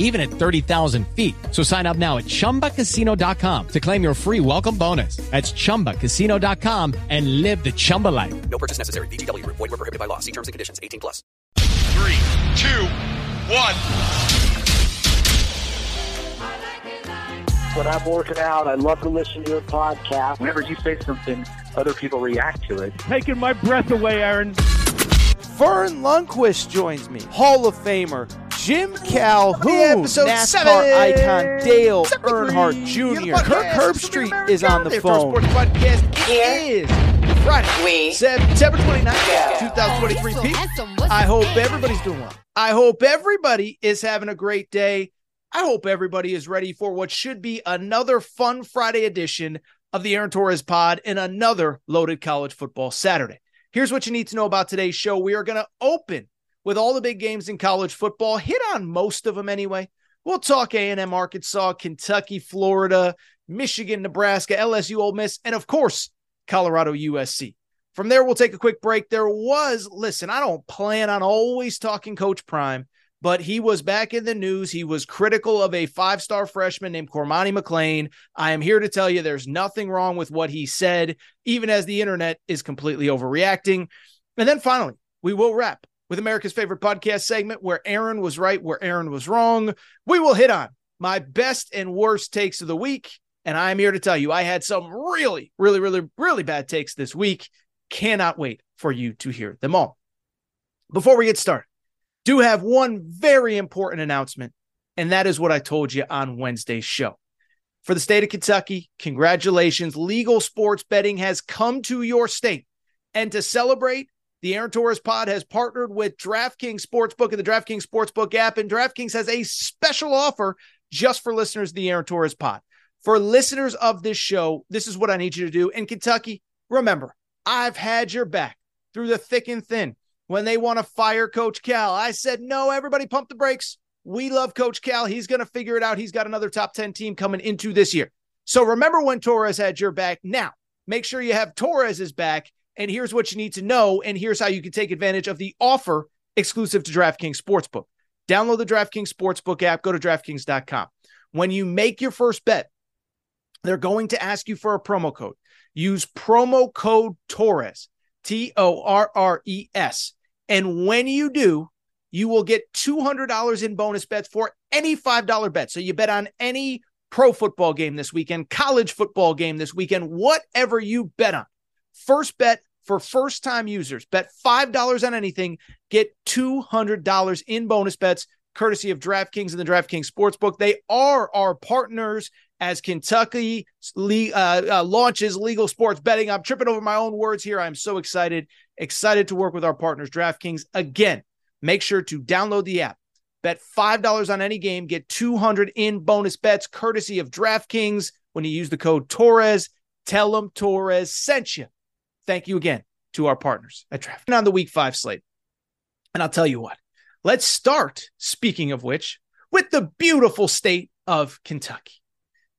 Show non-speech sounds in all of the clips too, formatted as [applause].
even at 30,000 feet. So sign up now at chumbacasino.com to claim your free welcome bonus. That's chumbacasino.com and live the Chumba life. No purchase necessary. VGW Group. Void were prohibited by law. See terms and conditions. 18 plus. Three, two, one. When I'm working out, I love to listen to your podcast. Whenever you say something, other people react to it. Taking my breath away, Aaron. Vern Lundquist joins me, Hall of Famer Jim Calhoun, episode NASCAR seven- icon Dale seventy-three. Earnhardt Jr. podcast, Kirk America, Herbstreit is on the phone. First Sports Podcast. It is Friday, We. September 29th, 2023. Pete, I hope everybody's doing well. I hope everybody is having a great day. I hope everybody is ready for what should be another fun Friday edition of the Aaron Torres pod and another loaded college football Saturday. Here's what you need to know about today's show. We are going to open with all the big games in college football, hit on most of them anyway. We'll talk A&M, Arkansas, Kentucky, Florida, Michigan, Nebraska, LSU, Ole Miss, and of course, Colorado, USC. From there, we'll take a quick break. There was, listen, I don't plan on always talking Coach Prime, but he was back in the news. He was critical of a five star freshman named Cormani McClain. I am here to tell you there's nothing wrong with what he said, even as the internet is completely overreacting. And then finally, we will wrap with America's favorite podcast segment where Aaron was right, where Aaron was wrong. We will hit on my best and worst takes of the week. And I'm here to tell you, I had some really, really, really, really bad takes this week. Cannot wait for you to hear them all. Before we get started, do have one very important announcement, and that is what I told you on Wednesday's show. For the state of Kentucky, congratulations. Legal sports betting has come to your state. And to celebrate, the Aaron Torres pod has partnered with DraftKings Sportsbook and the DraftKings Sportsbook app. And DraftKings has a special offer just for listeners of the Aaron Torres pod. For listeners of this show, this is what I need you to do. In Kentucky, remember, I've had your back through the thick and thin. When they want to fire Coach Cal, I said, no, everybody pump the brakes. We love Coach Cal. He's going to figure it out. He's got another top 10 team coming into this year. So remember when Torres had your back. Now, make sure you have Torres's back. And here's what you need to know. And here's how you can take advantage of the offer exclusive to DraftKings Sportsbook. Download the DraftKings Sportsbook app, go to DraftKings.com. When you make your first bet, they're going to ask you for a promo code. Use promo code Torres, T O R R E S. And when you do, you will get $200 in bonus bets for any $5 bet. So you bet on any pro football game this weekend, college football game this weekend, whatever you bet on. First bet for first time users, bet $5 on anything, get $200 in bonus bets courtesy of DraftKings and the DraftKings Sportsbook. They are our partners as Kentucky le- uh, uh, launches legal sports betting. I'm tripping over my own words here. I'm so excited, excited to work with our partners, DraftKings. Again, make sure to download the app. Bet $5 on any game, get 200 in bonus bets courtesy of DraftKings when you use the code Torres. Tell them Torres sent you. Thank you again to our partners at DraftKings on the week five slate. And I'll tell you what, let's start, speaking of which, with the beautiful state of Kentucky.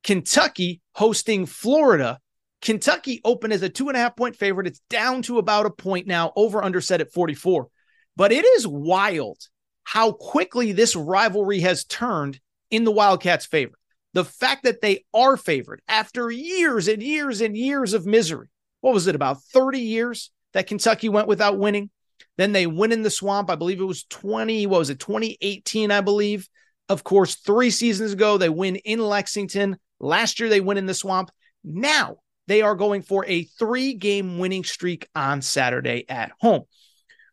Kentucky hosting Florida. Kentucky opened as a two and a half point favorite. It's down to about a point now, over under set at 44. But it is wild how quickly this rivalry has turned in the Wildcats' favor. The fact that they are favored after years and years and years of misery. What was it, about 30 years that Kentucky went without winning? Then they win in the swamp. I believe it was 20, what was it, 2018, I believe. Of course, three seasons ago, they win in Lexington. Last year, they win in the swamp. Now they are going for a three game winning streak on Saturday at home.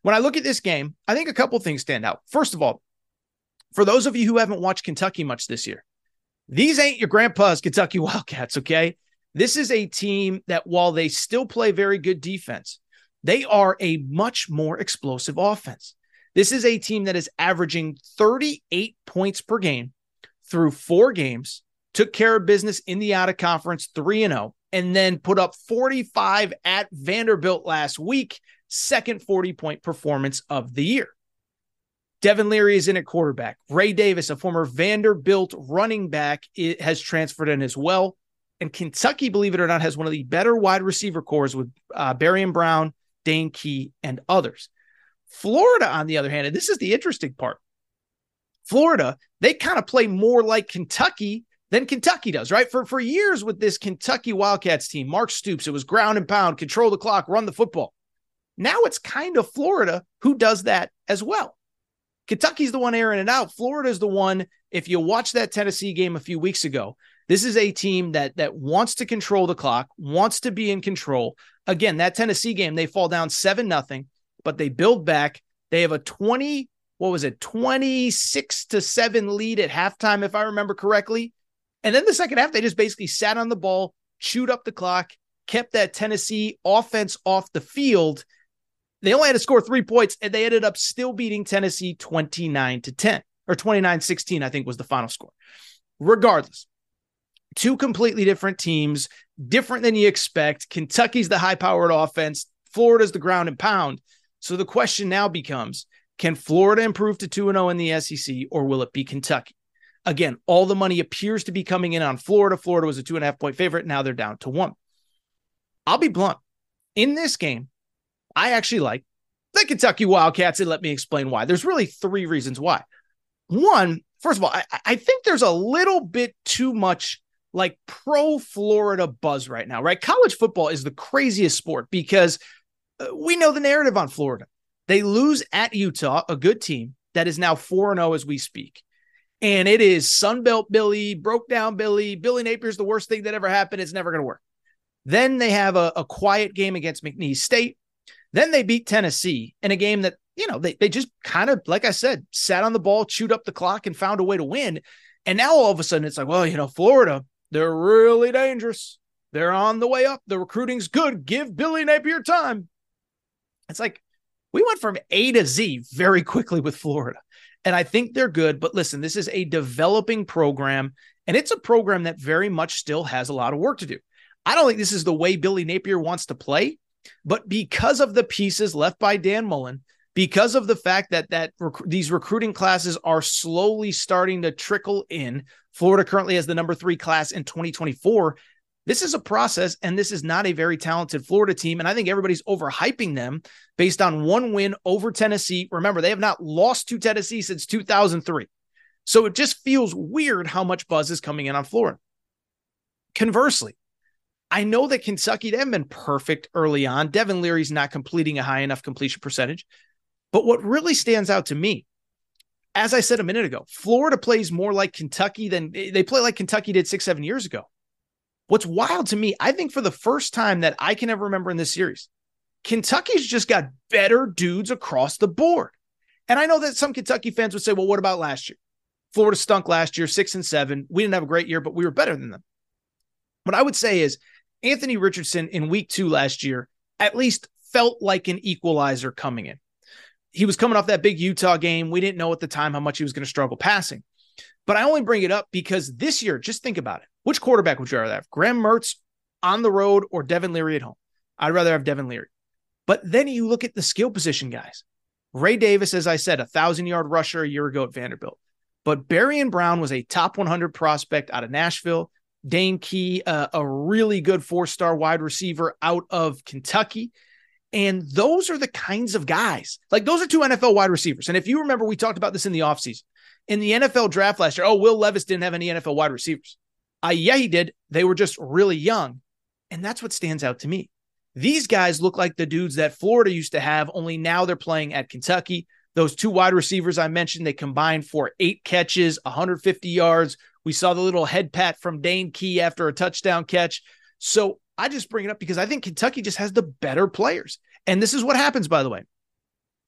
When I look at this game, I think a couple things stand out. First of all, for those of you who haven't watched Kentucky much this year, these ain't your grandpa's Kentucky [laughs] Wildcats, okay? This is a team that, while they still play very good defense, they are a much more explosive offense. This is a team that is averaging 38 points per game through four games, took care of business in the out of conference 3 and 0, and then put up 45 at Vanderbilt last week, second 40 point performance of the year. Devin Leary is in at quarterback. Ray Davis, a former Vanderbilt running back, has transferred in as well. And Kentucky, believe it or not, has one of the better wide receiver cores with uh, and Brown, Dane Key, and others. Florida, on the other hand, and this is the interesting part. Florida, they kind of play more like Kentucky than Kentucky does, right? For for years with this Kentucky Wildcats team, Mark Stoops, it was ground and pound, control the clock, run the football. Now it's kind of Florida who does that as well. Kentucky's the one airing it out. Florida's the one. If you watch that Tennessee game a few weeks ago, this is a team that that wants to control the clock, wants to be in control. Again, that Tennessee game, they fall down seven nothing, but they build back. They have a 20, what was it, 26 to 7 lead at halftime, if I remember correctly. And then the second half, they just basically sat on the ball, chewed up the clock, kept that Tennessee offense off the field they only had to score three points, and they ended up still beating Tennessee 29 to 10 or 29 16, I think was the final score. Regardless, two completely different teams, different than you expect. Kentucky's the high powered offense, Florida's the ground and pound. So the question now becomes can Florida improve to 2 0 in the SEC, or will it be Kentucky? Again, all the money appears to be coming in on Florida. Florida was a two and a half point favorite. Now they're down to one. I'll be blunt. In this game, I actually like the Kentucky Wildcats, and let me explain why. There's really three reasons why. One, first of all, I, I think there's a little bit too much like pro Florida buzz right now, right? College football is the craziest sport because uh, we know the narrative on Florida. They lose at Utah, a good team that is now 4 0 as we speak. And it is Sunbelt Billy, broke down Billy. Billy Napier's the worst thing that ever happened. It's never going to work. Then they have a, a quiet game against McNeese State. Then they beat Tennessee in a game that, you know, they, they just kind of, like I said, sat on the ball, chewed up the clock, and found a way to win. And now all of a sudden it's like, well, you know, Florida, they're really dangerous. They're on the way up. The recruiting's good. Give Billy Napier time. It's like we went from A to Z very quickly with Florida. And I think they're good. But listen, this is a developing program, and it's a program that very much still has a lot of work to do. I don't think this is the way Billy Napier wants to play. But because of the pieces left by Dan Mullen, because of the fact that that rec- these recruiting classes are slowly starting to trickle in, Florida currently has the number three class in 2024. This is a process, and this is not a very talented Florida team. And I think everybody's overhyping them based on one win over Tennessee. Remember, they have not lost to Tennessee since 2003. So it just feels weird how much buzz is coming in on Florida. Conversely, I know that Kentucky, they haven't been perfect early on. Devin Leary's not completing a high enough completion percentage. But what really stands out to me, as I said a minute ago, Florida plays more like Kentucky than they play like Kentucky did six, seven years ago. What's wild to me, I think for the first time that I can ever remember in this series, Kentucky's just got better dudes across the board. And I know that some Kentucky fans would say, well, what about last year? Florida stunk last year, six and seven. We didn't have a great year, but we were better than them. What I would say is Anthony Richardson in week two last year at least felt like an equalizer coming in. He was coming off that big Utah game. We didn't know at the time how much he was going to struggle passing. But I only bring it up because this year, just think about it. Which quarterback would you rather have? Graham Mertz on the road or Devin Leary at home? I'd rather have Devin Leary. But then you look at the skill position guys. Ray Davis, as I said, a thousand yard rusher a year ago at Vanderbilt. But Barion Brown was a top 100 prospect out of Nashville. Dane Key, uh, a really good four star wide receiver out of Kentucky. And those are the kinds of guys. Like those are two NFL wide receivers. And if you remember, we talked about this in the offseason. In the NFL draft last year, oh, Will Levis didn't have any NFL wide receivers. Uh, yeah, he did. They were just really young. And that's what stands out to me. These guys look like the dudes that Florida used to have, only now they're playing at Kentucky. Those two wide receivers I mentioned, they combined for eight catches, 150 yards, we saw the little head pat from Dane Key after a touchdown catch. So I just bring it up because I think Kentucky just has the better players. And this is what happens, by the way.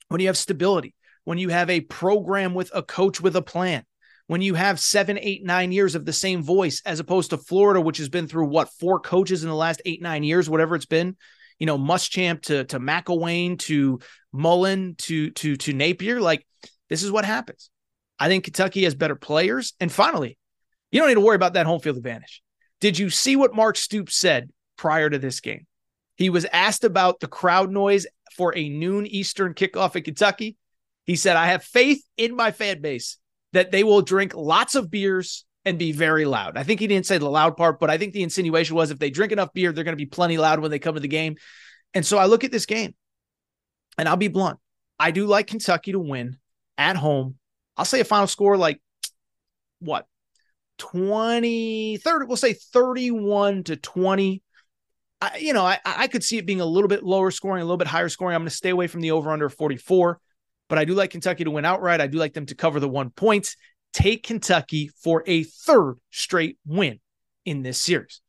when you have stability, when you have a program with a coach with a plan, when you have seven, eight, nine years of the same voice, as opposed to Florida, which has been through what four coaches in the last eight, nine years, whatever it's been, you know, Muschamp to to McElwain to Mullen to to to Napier. Like this is what happens. I think Kentucky has better players. And finally, you don't need to worry about that home field advantage. Did you see what Mark Stoops said prior to this game? He was asked about the crowd noise for a noon Eastern kickoff at Kentucky. He said, I have faith in my fan base that they will drink lots of beers and be very loud. I think he didn't say the loud part, but I think the insinuation was if they drink enough beer, they're going to be plenty loud when they come to the game. And so I look at this game and I'll be blunt. I do like Kentucky to win at home. I'll say a final score like what? 20, 30, we'll say 31 to 20. I, you know, I, I could see it being a little bit lower scoring, a little bit higher scoring. I'm going to stay away from the over under 44 but I do like Kentucky to win outright. I do like them to cover the one points. Take Kentucky for a third straight win in this series.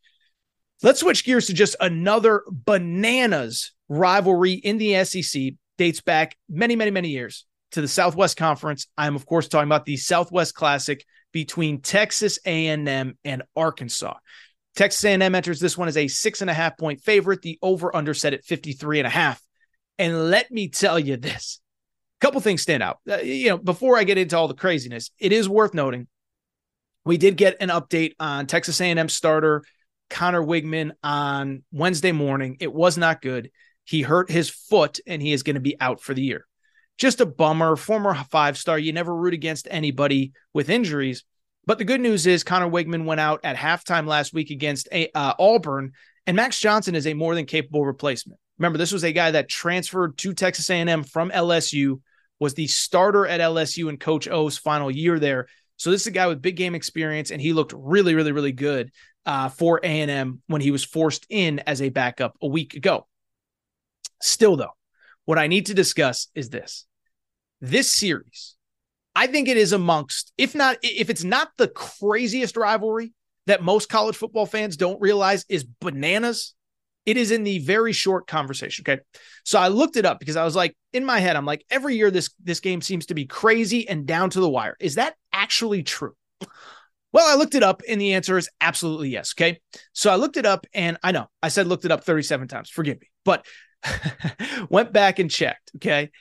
Let's switch gears to just another bananas rivalry in the SEC. Dates back many, many, many years to the Southwest Conference. I'm of course talking about the Southwest Classic between Texas A&M and Arkansas. Texas A&M enters this one as a six and a half point favorite. The over under set at 53 and a half. And let me tell you this couple things stand out. Uh, you know, before I get into all the craziness, it is worth noting we did get an update on Texas A&M starter Conner Weigman on Wednesday morning. It was not good. He hurt his foot and he is going to be out for the year. Just a bummer. Former five star. You never root against anybody with injuries. But the good news is Conner Weigman went out at halftime last week against uh, Auburn, and Max Johnson is a more than capable replacement. Remember, this was a guy that transferred to Texas A&M from LSU was the starter at LSU in Coach O's final year there. So this is a guy with big game experience, and he looked really, really, really good uh, for A&M when he was forced in as a backup a week ago. Still, though, what I need to discuss is this: this series. I think it is amongst, if not, if it's not the craziest rivalry that most college football fans don't realize is bananas. It is in the very short conversation. Okay. So I looked it up because I was like, in my head, I'm like, every year this this game seems to be crazy and down to the wire. Is that actually true? Well, I looked it up and the answer is absolutely yes. Okay. So I looked it up and I know I said looked it up 37 times. Forgive me, but [laughs] went back and checked. Okay.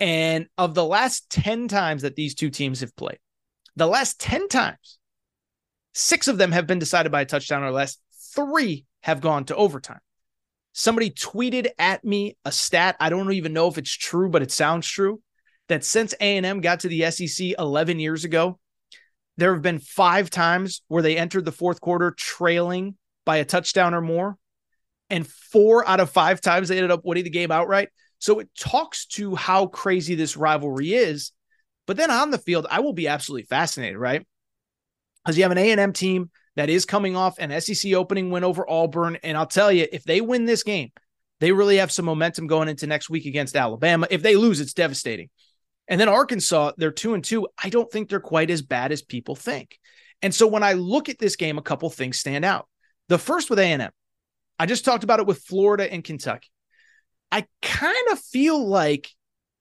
And of the last 10 times that these two teams have played, the last 10 times, six of them have been decided by a touchdown or less. Three have gone to overtime. Somebody tweeted at me a stat. I don't even know if it's true, but it sounds true. That since A&M got to the SEC 11 years ago, there have been five times where they entered the fourth quarter trailing by a touchdown or more. And four out of five times they ended up winning the game outright. So it talks to how crazy this rivalry is. But then on the field, I will be absolutely fascinated, right? Because you have an A&M team that is coming off an SEC opening win over Auburn. And I'll tell you, if they win this game, they really have some momentum going into next week against Alabama. If they lose, it's devastating. And then Arkansas, they're two and two. I don't think they're quite as bad as people think. And so when I look at this game, a couple things stand out. The first with A&M, I just talked about it with Florida and Kentucky. I kind of feel like,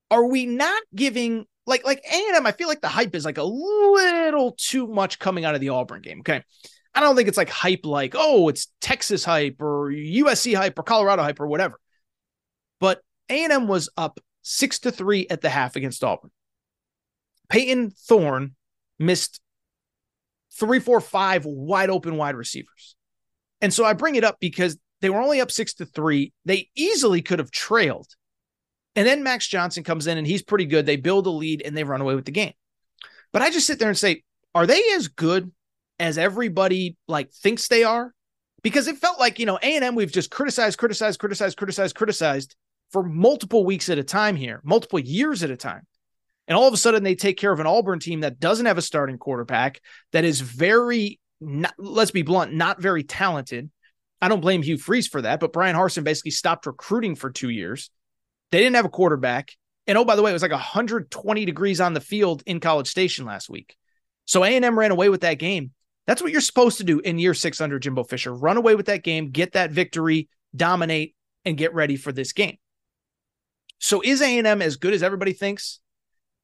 are we not giving like like A&M? I feel like the hype is like a little too much coming out of the Auburn game. Okay, I don't think it's like hype like, oh, it's Texas hype or USC hype or Colorado hype or whatever. But A&M was up six to three at the half against Auburn. Payton Thorne missed three, four, five wide open wide receivers. And so I bring it up because they were only up six to three. They easily could have trailed. And then Max Johnson comes in and he's pretty good. They build a lead and they run away with the game. But I just sit there and say, are they as good as everybody like thinks they are because it felt like you know a&m we've just criticized criticized criticized criticized criticized for multiple weeks at a time here multiple years at a time. And all of a sudden they take care of an auburn team that doesn't have a starting quarterback that is very not, let's be blunt not very talented. I don't blame hugh freeze for that but brian harsin basically stopped recruiting for two years. They didn't have a quarterback. And oh by the way it was like 120 degrees on the field in college station last week. So a&m ran away with that game that's what you're supposed to do in year six under Jimbo Fisher. Run away with that game, get that victory, dominate, and get ready for this game. So is A&M as good as everybody thinks?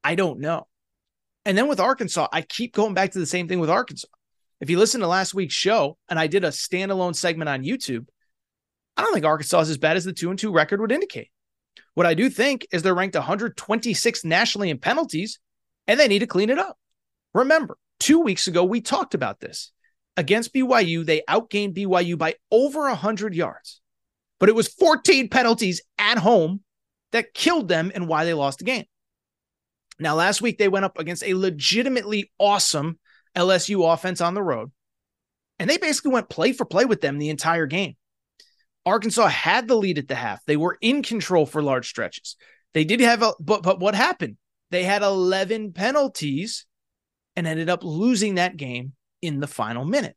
I don't know. And then with Arkansas, I keep going back to the same thing with Arkansas. If you listen to last week's show, and I did a standalone segment on YouTube, I don't think Arkansas is as bad as the two and two record would indicate. What I do think is they're ranked 126 nationally in penalties, and they need to clean it up. Remember, two weeks ago, we talked about this. Against BYU, they outgained BYU by over 100 yards, but it was 14 penalties at home that killed them and why they lost the game. Now, last week, they went up against a legitimately awesome LSU offense on the road, and they basically went play for play with them the entire game. Arkansas had the lead at the half. They were in control for large stretches. They did have a, but, but what happened? They had 11 penalties and ended up losing that game in the final minute.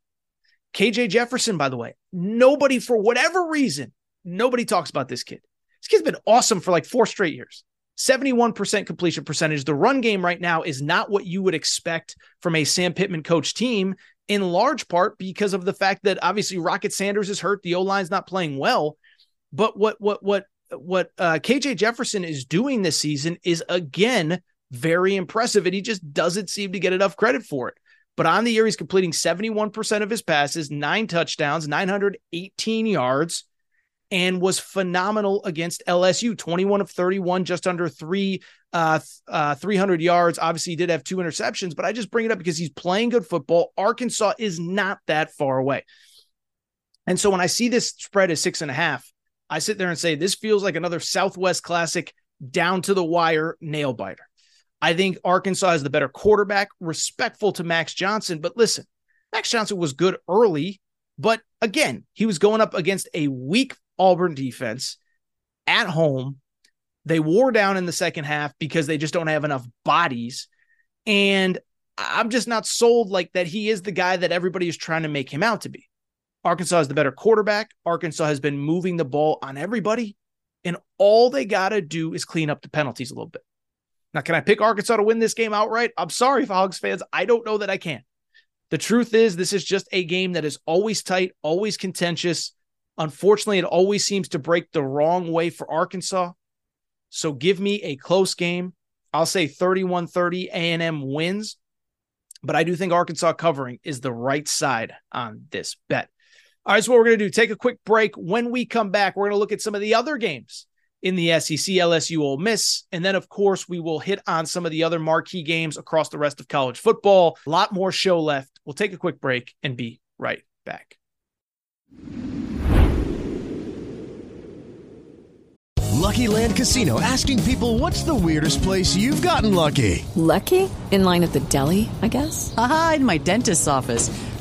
KJ Jefferson, by the way, nobody, for whatever reason, nobody talks about this kid. This kid's been awesome for like four straight years. 71% completion percentage. The run game right now is not what you would expect from a Sam Pittman coach team, in large part because of the fact that obviously Rocket Sanders is hurt. The O line's not playing well. But what what what what uh, KJ Jefferson is doing this season is again very impressive, and he just doesn't seem to get enough credit for it. But on the year, he's completing 71% of his passes, nine touchdowns, 918 yards, and was phenomenal against LSU 21 of 31, just under three, uh, uh, 300 yards. Obviously, he did have two interceptions, but I just bring it up because he's playing good football. Arkansas is not that far away. And so when I see this spread as six and a half, I sit there and say, this feels like another Southwest Classic down to the wire nail biter. I think Arkansas is the better quarterback, respectful to Max Johnson. But listen, Max Johnson was good early, but again, he was going up against a weak Auburn defense at home. They wore down in the second half because they just don't have enough bodies. And I'm just not sold like that he is the guy that everybody is trying to make him out to be. Arkansas is the better quarterback. Arkansas has been moving the ball on everybody. And all they got to do is clean up the penalties a little bit. Now, can I pick Arkansas to win this game outright? I'm sorry, Hogs fans. I don't know that I can. The truth is, this is just a game that is always tight, always contentious. Unfortunately, it always seems to break the wrong way for Arkansas. So give me a close game. I'll say 31 30 A&M wins, but I do think Arkansas covering is the right side on this bet. All right, so what we're going to do, take a quick break. When we come back, we're going to look at some of the other games in the SEC, LSU Ole Miss. And then, of course, we will hit on some of the other marquee games across the rest of college football. A lot more show left. We'll take a quick break and be right back. Lucky Land Casino asking people what's the weirdest place you've gotten lucky? Lucky? In line at the deli, I guess? Aha, in my dentist's office.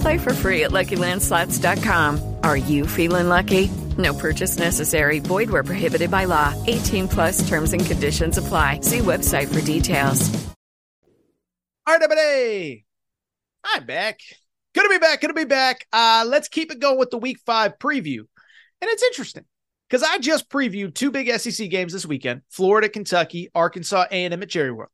Play for free at LuckyLandSlots.com. Are you feeling lucky? No purchase necessary. Void where prohibited by law. 18 plus terms and conditions apply. See website for details. All right, everybody. I'm back. To be back. To be back. Uh, let's keep it going with the week five preview. And it's interesting because I just previewed two big SEC games this weekend Florida, Kentucky, Arkansas, A&M at Jerry World.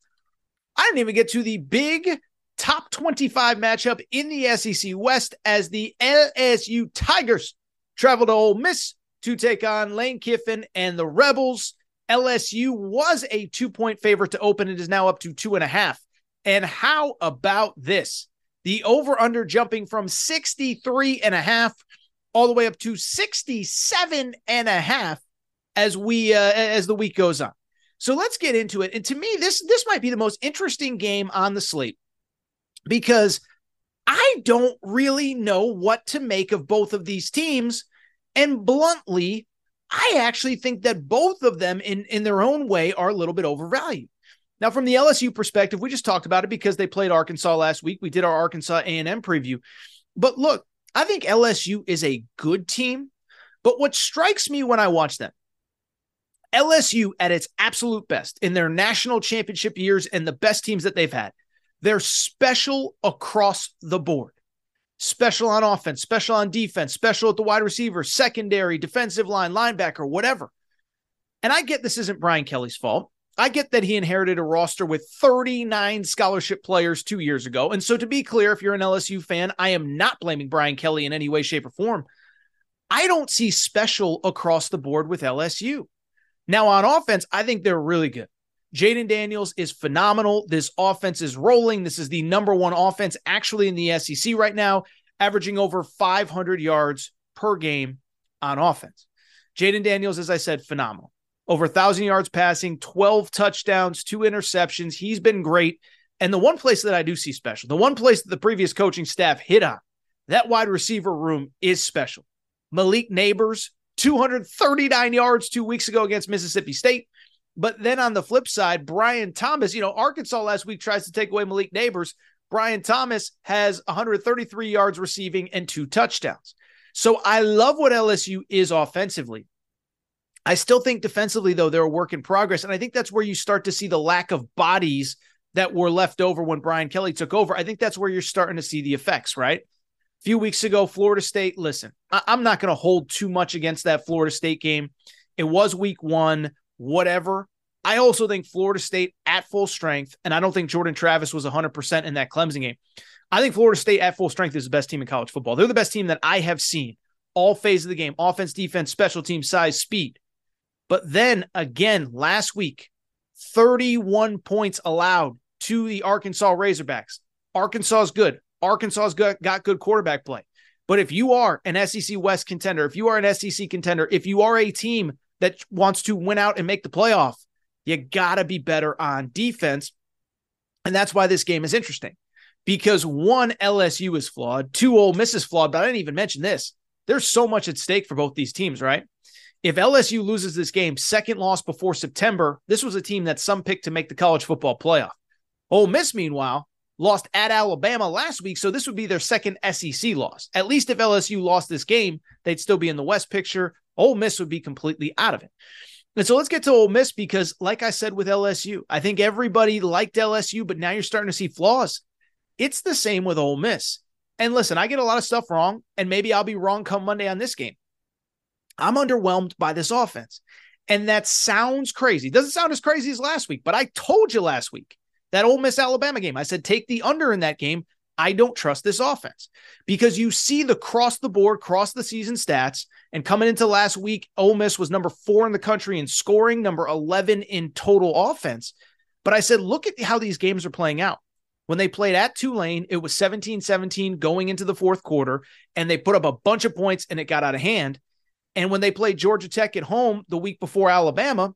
I didn't even get to the big top 25 matchup in the SEC West as the LSU Tigers travel to Ole Miss to take on Lane Kiffin and the Rebels. LSU was a two point favorite to open. It is now up to two and a half. And how about this? The over under jumping from 63 and a half all the way up to 67 and a half as we uh, as the week goes on. So let's get into it. And to me, this this might be the most interesting game on the slate because I don't really know what to make of both of these teams. And bluntly, I actually think that both of them in, in their own way are a little bit overvalued. Now, from the LSU perspective, we just talked about it because they played Arkansas last week. We did our Arkansas A&M preview. But look, I think LSU is a good team. But what strikes me when I watch them, LSU at its absolute best in their national championship years and the best teams that they've had, they're special across the board. Special on offense, special on defense, special at the wide receiver, secondary, defensive line, linebacker, whatever. And I get this isn't Brian Kelly's fault. I get that he inherited a roster with 39 scholarship players two years ago. And so, to be clear, if you're an LSU fan, I am not blaming Brian Kelly in any way, shape, or form. I don't see special across the board with LSU. Now, on offense, I think they're really good. Jayden Daniels is phenomenal. This offense is rolling. This is the number one offense actually in the SEC right now, averaging over 500 yards per game on offense. Jayden Daniels, as I said, phenomenal. Over 1,000 yards passing, 12 touchdowns, two interceptions. He's been great. And the one place that I do see special, the one place that the previous coaching staff hit on, that wide receiver room is special. Malik Nabers, 239 yards two weeks ago against Mississippi State. But then on the flip side, Brian Thomas, you know, Arkansas last week tries to take away Malik Nabers. Brian Thomas has 133 yards receiving and two touchdowns. So I love what LSU is offensively. I still think defensively, though, they're a work in progress. And I think that's where you start to see the lack of bodies that were left over when Brian Kelly took over. I think that's where you're starting to see the effects, right? A few weeks ago, Florida State, listen, I- am not going to hold too much against that Florida State game. It was week one whatever. I also think Florida State at full strength, and I don't think Jordan Travis was 100% in that Clemson game. I think Florida State at full strength is the best team in college football. They're the best team that I have seen all phase of the game offense, defense, special team, size, speed. But then again, last week, 31 points allowed to the Arkansas Razorbacks. Arkansas is good. Arkansas's got, got good quarterback play. But if you are an SEC West contender, if you are an SEC contender, if you are a team that wants to win out and make the playoff, you got to be better on defense. And that's why this game is interesting because one, LSU is flawed, two, Ole Miss is flawed, but I didn't even mention this. There's so much at stake for both these teams, right? If LSU loses this game, second loss before September, this was a team that some picked to make the college football playoff. Ole Miss, meanwhile, lost at Alabama last week, so this would be their second SEC loss. At least if LSU lost this game, they'd still be in the West picture. Ole Miss would be completely out of it. And so let's get to Ole Miss because, like I said with LSU, I think everybody liked LSU, but now you're starting to see flaws. It's the same with Ole Miss. And listen, I get a lot of stuff wrong, and maybe I'll be wrong come Monday on this game. I'm underwhelmed by this offense. And that sounds crazy. Doesn't sound as crazy as last week, but I told you last week that Ole Miss Alabama game. I said take the under in that game. I don't trust this offense because you see the cross the board, cross the season stats. And coming into last week, Ole Miss was number four in the country in scoring, number 11 in total offense. But I said, look at how these games are playing out. When they played at Tulane, it was 17 17 going into the fourth quarter, and they put up a bunch of points and it got out of hand. And when they played Georgia Tech at home the week before Alabama,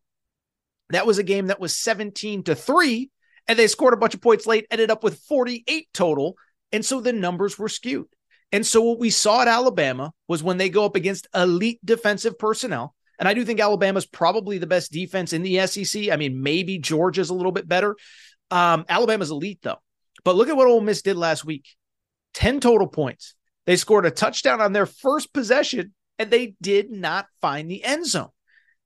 that was a game that was 17 to 3 and they scored a bunch of points late ended up with 48 total and so the numbers were skewed. And so what we saw at Alabama was when they go up against elite defensive personnel, and I do think Alabama's probably the best defense in the SEC. I mean, maybe Georgia's a little bit better. Um, Alabama's elite though. But look at what Ole Miss did last week 10 total points. They scored a touchdown on their first possession, and they did not find the end zone.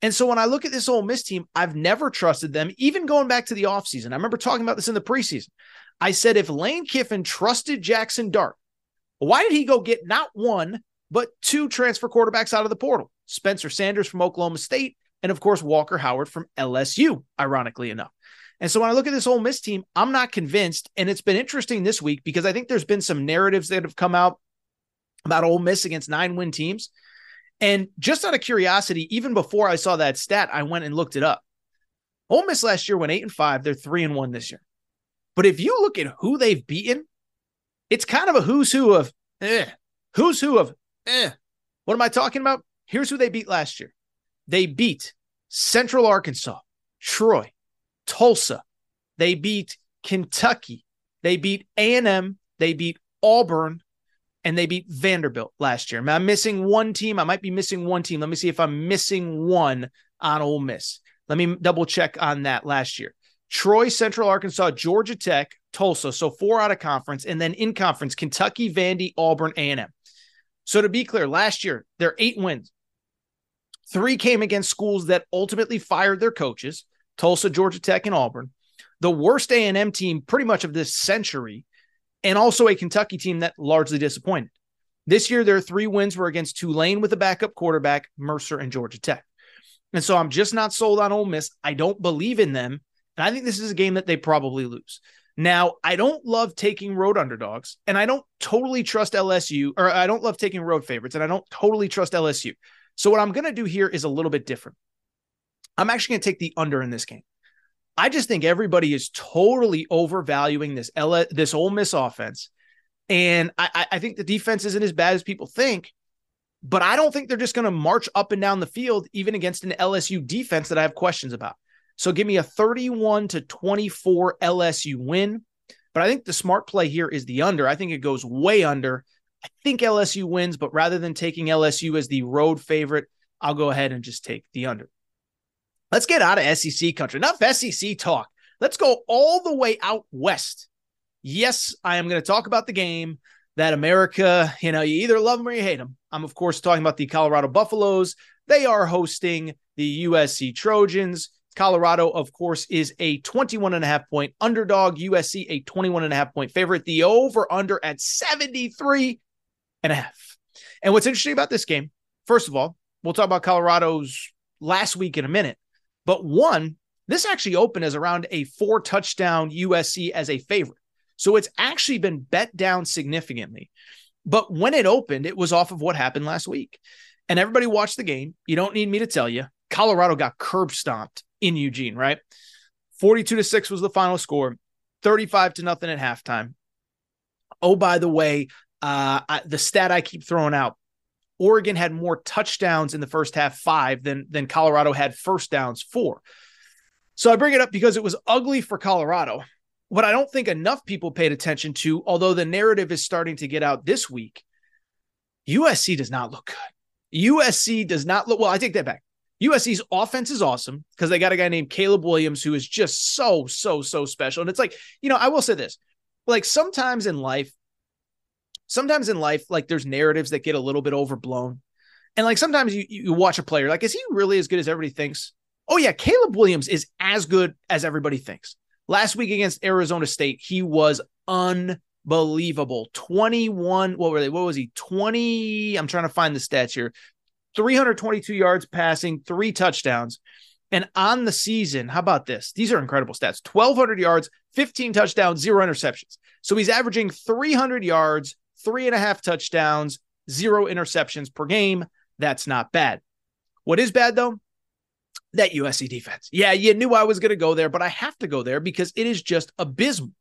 And so when I look at this Ole Miss team, I've never trusted them, even going back to the offseason. I remember talking about this in the preseason. I said if Lane Kiffin trusted Jackson Dart, why did he go get not one, but two transfer quarterbacks out of the portal? Spencer Sanders from Oklahoma State, and of course, Walker Howard from LSU, ironically enough. And so when I look at this Ole Miss team, I'm not convinced. And it's been interesting this week because I think there's been some narratives that have come out about Ole Miss against nine win teams. And just out of curiosity, even before I saw that stat, I went and looked it up. Ole Miss last year went eight and five. They're three and one this year. But if you look at who they've beaten, it's kind of a who's who of eh. Who's who of eh. What am I talking about? Here's who they beat last year. They beat Central Arkansas, Troy, Tulsa. They beat Kentucky. They beat A&M. They beat Auburn and they beat Vanderbilt last year. I'm missing one team. I might be missing one team. Let me see if I'm missing one on Ole Miss. Let me double check on that last year. Troy, Central Arkansas, Georgia Tech, Tulsa. So four out of conference, and then in conference, Kentucky, Vandy, Auburn, A&M. So to be clear, last year their eight wins. Three came against schools that ultimately fired their coaches: Tulsa, Georgia Tech, and Auburn. The worst A&M team, pretty much of this century, and also a Kentucky team that largely disappointed. This year, their three wins were against Tulane with a backup quarterback, Mercer, and Georgia Tech. And so I'm just not sold on Ole Miss. I don't believe in them. And I think this is a game that they probably lose. Now, I don't love taking road underdogs, and I don't totally trust LSU, or I don't love taking road favorites, and I don't totally trust LSU. So, what I'm going to do here is a little bit different. I'm actually going to take the under in this game. I just think everybody is totally overvaluing this L- this Ole Miss offense, and I, I think the defense isn't as bad as people think. But I don't think they're just going to march up and down the field, even against an LSU defense that I have questions about. So give me a 31 to 24 LSU win. But I think the smart play here is the under. I think it goes way under. I think LSU wins, but rather than taking LSU as the road favorite, I'll go ahead and just take the under. Let's get out of SEC country. Enough SEC talk. Let's go all the way out west. Yes, I am going to talk about the game that America, you know, you either love them or you hate them. I'm, of course, talking about the Colorado Buffaloes. They are hosting the USC Trojans. Colorado, of course, is a 21 and a half point underdog. USC, a 21 and a half point favorite. The over under at 73 and a half. And what's interesting about this game, first of all, we'll talk about Colorado's last week in a minute. But one, this actually opened as around a four touchdown USC as a favorite. So it's actually been bet down significantly. But when it opened, it was off of what happened last week. And everybody watched the game. You don't need me to tell you. Colorado got curb stomped in Eugene, right? 42 to 6 was the final score, 35 to nothing at halftime. Oh, by the way, uh, I, the stat I keep throwing out Oregon had more touchdowns in the first half, five, than, than Colorado had first downs, four. So I bring it up because it was ugly for Colorado. What I don't think enough people paid attention to, although the narrative is starting to get out this week, USC does not look good. USC does not look well. I take that back. USC's offense is awesome because they got a guy named Caleb Williams who is just so, so, so special. And it's like, you know, I will say this like sometimes in life, sometimes in life, like there's narratives that get a little bit overblown. And like sometimes you, you watch a player, like, is he really as good as everybody thinks? Oh, yeah. Caleb Williams is as good as everybody thinks. Last week against Arizona State, he was unbelievable. 21, what were they? What was he? 20. I'm trying to find the stats here. 322 yards passing, three touchdowns. And on the season, how about this? These are incredible stats 1,200 yards, 15 touchdowns, zero interceptions. So he's averaging 300 yards, three and a half touchdowns, zero interceptions per game. That's not bad. What is bad, though? That USC defense. Yeah, you knew I was going to go there, but I have to go there because it is just abysmal.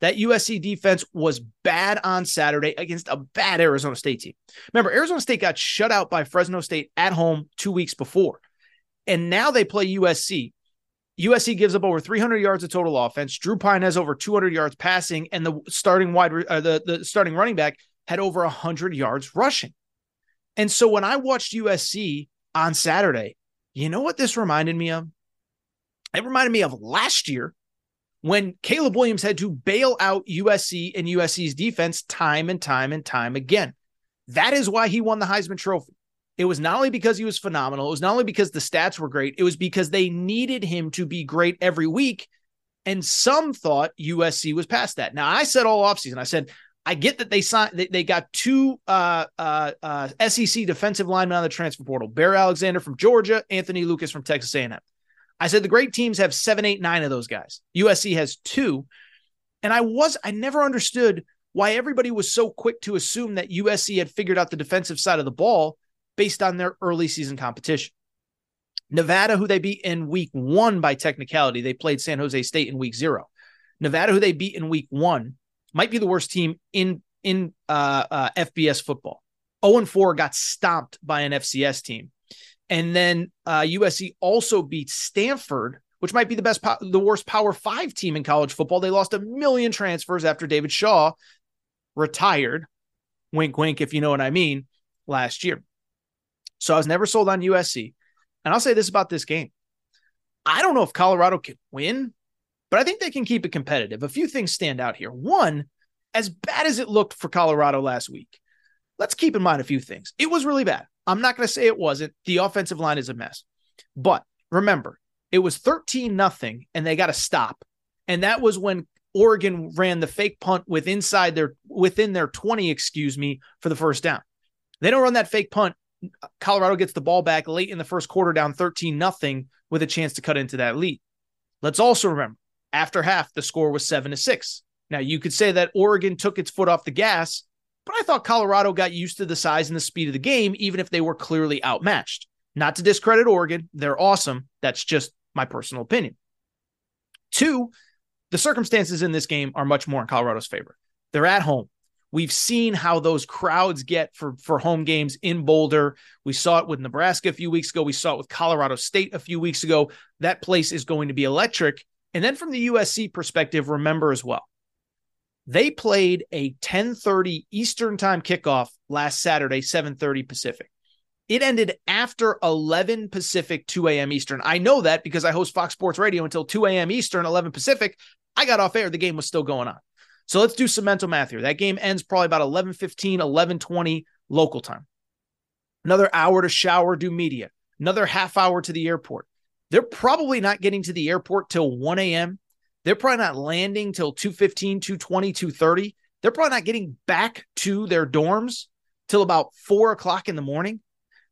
That USC defense was bad on Saturday against a bad Arizona State team. Remember, Arizona State got shut out by Fresno State at home two weeks before. And now they play USC. USC gives up over 300 yards of total offense. Drew Pyne has over 200 yards passing, and the starting wide, uh, the, the starting running back had over 100 yards rushing. And so when I watched USC on Saturday, you know what this reminded me of? It reminded me of last year when Caleb Williams had to bail out USC and USC's defense time and time and time again. That is why he won the Heisman Trophy. It was not only because he was phenomenal, it was not only because the stats were great, it was because they needed him to be great every week. And some thought USC was past that. Now, I said all offseason, I said, I get that they signed, they, they got two uh, uh, uh, SEC defensive linemen on the transfer portal: Bear Alexander from Georgia, Anthony Lucas from Texas A&M. I said the great teams have seven, eight, nine of those guys. USC has two. And I was, I never understood why everybody was so quick to assume that USC had figured out the defensive side of the ball based on their early season competition. Nevada, who they beat in week one by technicality, they played San Jose State in week zero. Nevada, who they beat in week one, might be the worst team in in uh, uh, FBS football. 0 and 4 got stomped by an FCS team. And then uh, USC also beat Stanford, which might be the best, po- the worst Power Five team in college football. They lost a million transfers after David Shaw retired. Wink, wink, if you know what I mean, last year. So I was never sold on USC. And I'll say this about this game I don't know if Colorado can win, but I think they can keep it competitive. A few things stand out here. One, as bad as it looked for Colorado last week, let's keep in mind a few things. It was really bad. I'm not going to say it wasn't. The offensive line is a mess. But remember, it was 13 nothing and they got a stop. And that was when Oregon ran the fake punt with inside their within their 20, excuse me, for the first down. They don't run that fake punt. Colorado gets the ball back late in the first quarter down 13 nothing with a chance to cut into that lead. Let's also remember after half the score was 7 to 6. Now you could say that Oregon took its foot off the gas, but I thought Colorado got used to the size and the speed of the game even if they were clearly outmatched. Not to discredit Oregon, they're awesome. That's just my personal opinion. Two, the circumstances in this game are much more in Colorado's favor. They're at home. We've seen how those crowds get for, for home games in Boulder. We saw it with Nebraska a few weeks ago. We saw it with Colorado State a few weeks ago. That place is going to be electric. And then from the USC perspective, remember as well, they played a 10:30 Eastern time kickoff last Saturday, 7:30 Pacific. It ended after 11 Pacific, 2 a.m. Eastern. I know that because I host Fox Sports Radio until 2 a.m. Eastern, 11 Pacific. I got off air. The game was still going on. So let's do some mental math here. That game ends probably about 11 15, 11 20 local time. Another hour to shower, do media. Another half hour to the airport. They're probably not getting to the airport till 1 a.m. They're probably not landing till 215, 220, 230. They're probably not getting back to their dorms till about four o'clock in the morning.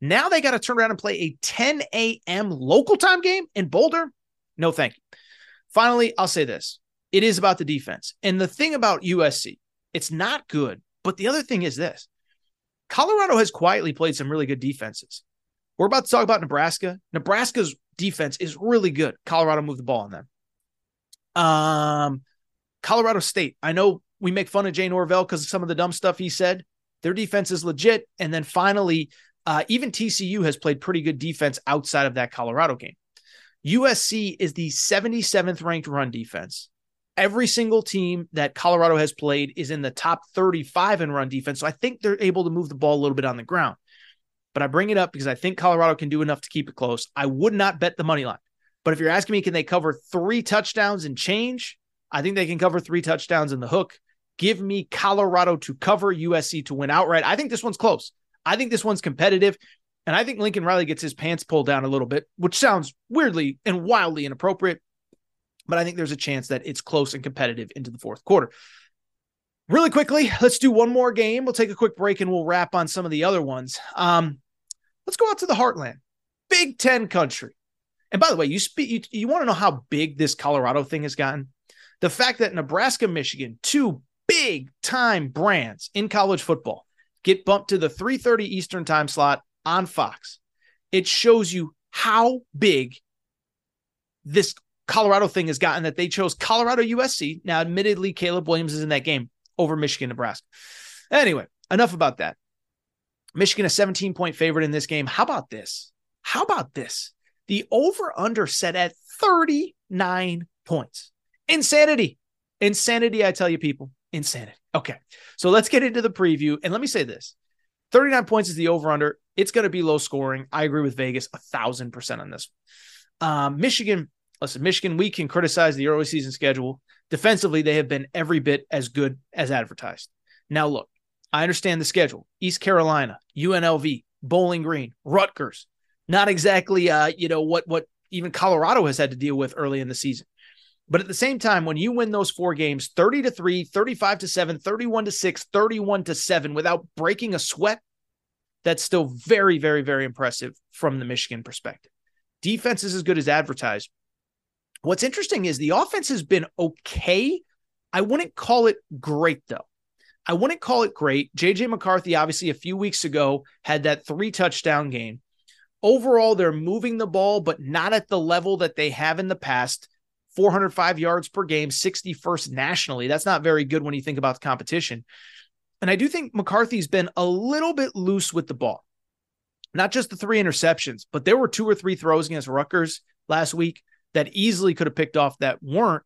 Now they got to turn around and play a 10 a.m. local time game in Boulder. No, thank you. Finally, I'll say this it is about the defense. And the thing about USC, it's not good. But the other thing is this Colorado has quietly played some really good defenses. We're about to talk about Nebraska. Nebraska's defense is really good. Colorado moved the ball on them. Um, Colorado State. I know we make fun of Jay Norvell because of some of the dumb stuff he said. Their defense is legit. And then finally, uh, even TCU has played pretty good defense outside of that Colorado game. USC is the 77th ranked run defense. Every single team that Colorado has played is in the top 35 in run defense. So I think they're able to move the ball a little bit on the ground. But I bring it up because I think Colorado can do enough to keep it close. I would not bet the money line. But if you're asking me, can they cover three touchdowns and change? I think they can cover three touchdowns in the hook. Give me Colorado to cover USC to win outright. I think this one's close. I think this one's competitive. And I think Lincoln Riley gets his pants pulled down a little bit, which sounds weirdly and wildly inappropriate. But I think there's a chance that it's close and competitive into the fourth quarter. Really quickly, let's do one more game. We'll take a quick break and we'll wrap on some of the other ones. Um, let's go out to the heartland, Big Ten country. And by the way, you speak you, you want to know how big this Colorado thing has gotten? The fact that Nebraska, Michigan, two big time brands in college football, get bumped to the 3:30 Eastern time slot on Fox. It shows you how big this Colorado thing has gotten that they chose Colorado USC. Now, admittedly, Caleb Williams is in that game over Michigan, Nebraska. Anyway, enough about that. Michigan, a 17 point favorite in this game. How about this? How about this? The over under set at 39 points. Insanity. Insanity, I tell you, people. Insanity. Okay. So let's get into the preview. And let me say this 39 points is the over under. It's going to be low scoring. I agree with Vegas a thousand percent on this. Um, Michigan, listen, Michigan, we can criticize the early season schedule. Defensively, they have been every bit as good as advertised. Now, look, I understand the schedule East Carolina, UNLV, Bowling Green, Rutgers, not exactly uh, you know, what what even Colorado has had to deal with early in the season. But at the same time, when you win those four games 30 to 3, 35 to 7, 31 to 6, 31 to 7 without breaking a sweat, that's still very, very, very impressive from the Michigan perspective. Defense is as good as advertised. What's interesting is the offense has been okay. I wouldn't call it great, though. I wouldn't call it great. JJ McCarthy, obviously, a few weeks ago had that three touchdown game. Overall, they're moving the ball, but not at the level that they have in the past. 405 yards per game, 61st nationally. That's not very good when you think about the competition. And I do think McCarthy's been a little bit loose with the ball. Not just the three interceptions, but there were two or three throws against Rutgers last week that easily could have picked off that weren't.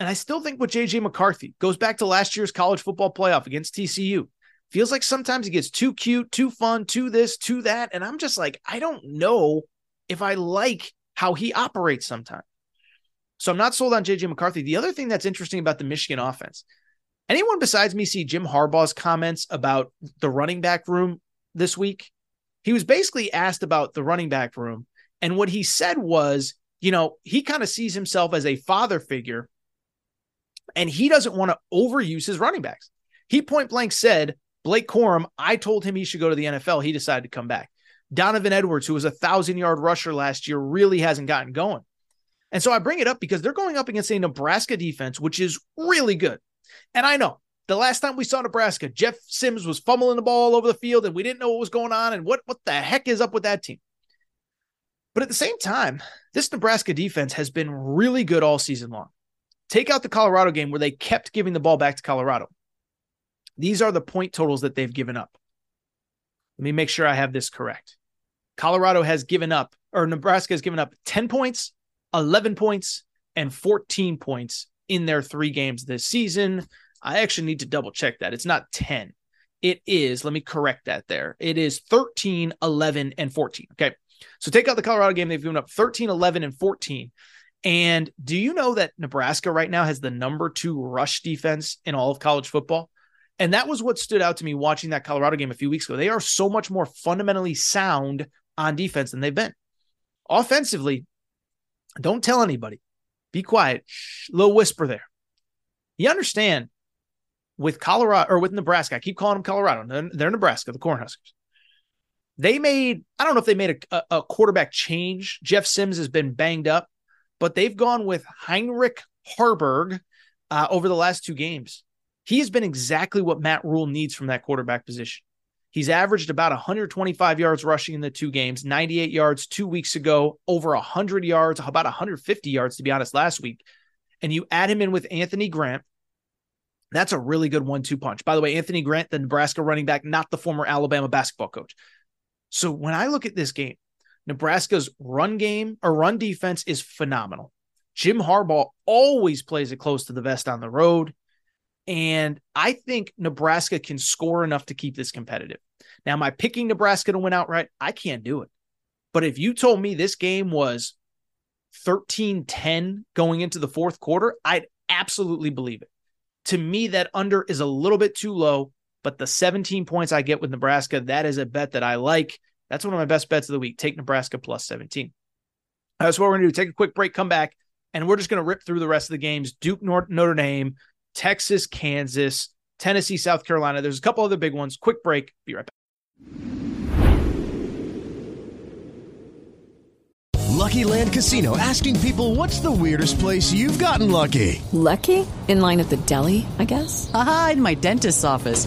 And I still think with JJ McCarthy goes back to last year's college football playoff against TCU. Feels like sometimes he gets too cute, too fun, too this, too that. And I'm just like, I don't know if I like how he operates sometimes. So I'm not sold on JJ McCarthy. The other thing that's interesting about the Michigan offense, anyone besides me see Jim Harbaugh's comments about the running back room this week? He was basically asked about the running back room. And what he said was, you know, he kind of sees himself as a father figure and he doesn't want to overuse his running backs. He point blank said, Blake Corum, I told him he should go to the NFL. He decided to come back. Donovan Edwards, who was a thousand yard rusher last year, really hasn't gotten going. And so I bring it up because they're going up against a Nebraska defense, which is really good. And I know the last time we saw Nebraska, Jeff Sims was fumbling the ball all over the field and we didn't know what was going on and what, what the heck is up with that team. But at the same time, this Nebraska defense has been really good all season long. Take out the Colorado game where they kept giving the ball back to Colorado. These are the point totals that they've given up. Let me make sure I have this correct. Colorado has given up, or Nebraska has given up 10 points, 11 points, and 14 points in their three games this season. I actually need to double check that. It's not 10. It is, let me correct that there. It is 13, 11, and 14. Okay. So take out the Colorado game. They've given up 13, 11, and 14. And do you know that Nebraska right now has the number two rush defense in all of college football? And that was what stood out to me watching that Colorado game a few weeks ago. They are so much more fundamentally sound on defense than they've been. Offensively, don't tell anybody. Be quiet. Shh, little whisper there. You understand with Colorado or with Nebraska, I keep calling them Colorado. They're, they're Nebraska, the Cornhuskers. They made, I don't know if they made a, a quarterback change. Jeff Sims has been banged up, but they've gone with Heinrich Haarberg uh, over the last two games. He has been exactly what Matt Rhule needs from that quarterback position. He's averaged about 125 yards rushing in the two games, 98 yards two weeks ago, over 100 yards, about 150 yards, to be honest, last week. And you add him in with Anthony Grant. That's a really good one two punch. By the way, Anthony Grant, the Nebraska running back, not the former Alabama basketball coach. So when I look at this game, Nebraska's run game or run defense is phenomenal. Jim Harbaugh always plays it close to the vest on the road. And I think Nebraska can score enough to keep this competitive. Now, am I picking Nebraska to win outright? I can't do it. But if you told me this game was 13 10 going into the fourth quarter, I'd absolutely believe it. To me, that under is a little bit too low, but the 17 points I get with Nebraska, that is a bet that I like. That's one of my best bets of the week. Take Nebraska plus 17. That's what we're going to do. Take a quick break, come back, and we're just going to rip through the rest of the games. Duke, Notre Dame, Texas, Kansas, Tennessee, South Carolina. There's a couple other big ones. Quick break. Be right back. Lucky Land Casino asking people what's the weirdest place you've gotten lucky? Lucky? In line at the deli, I guess? Aha, in my dentist's office.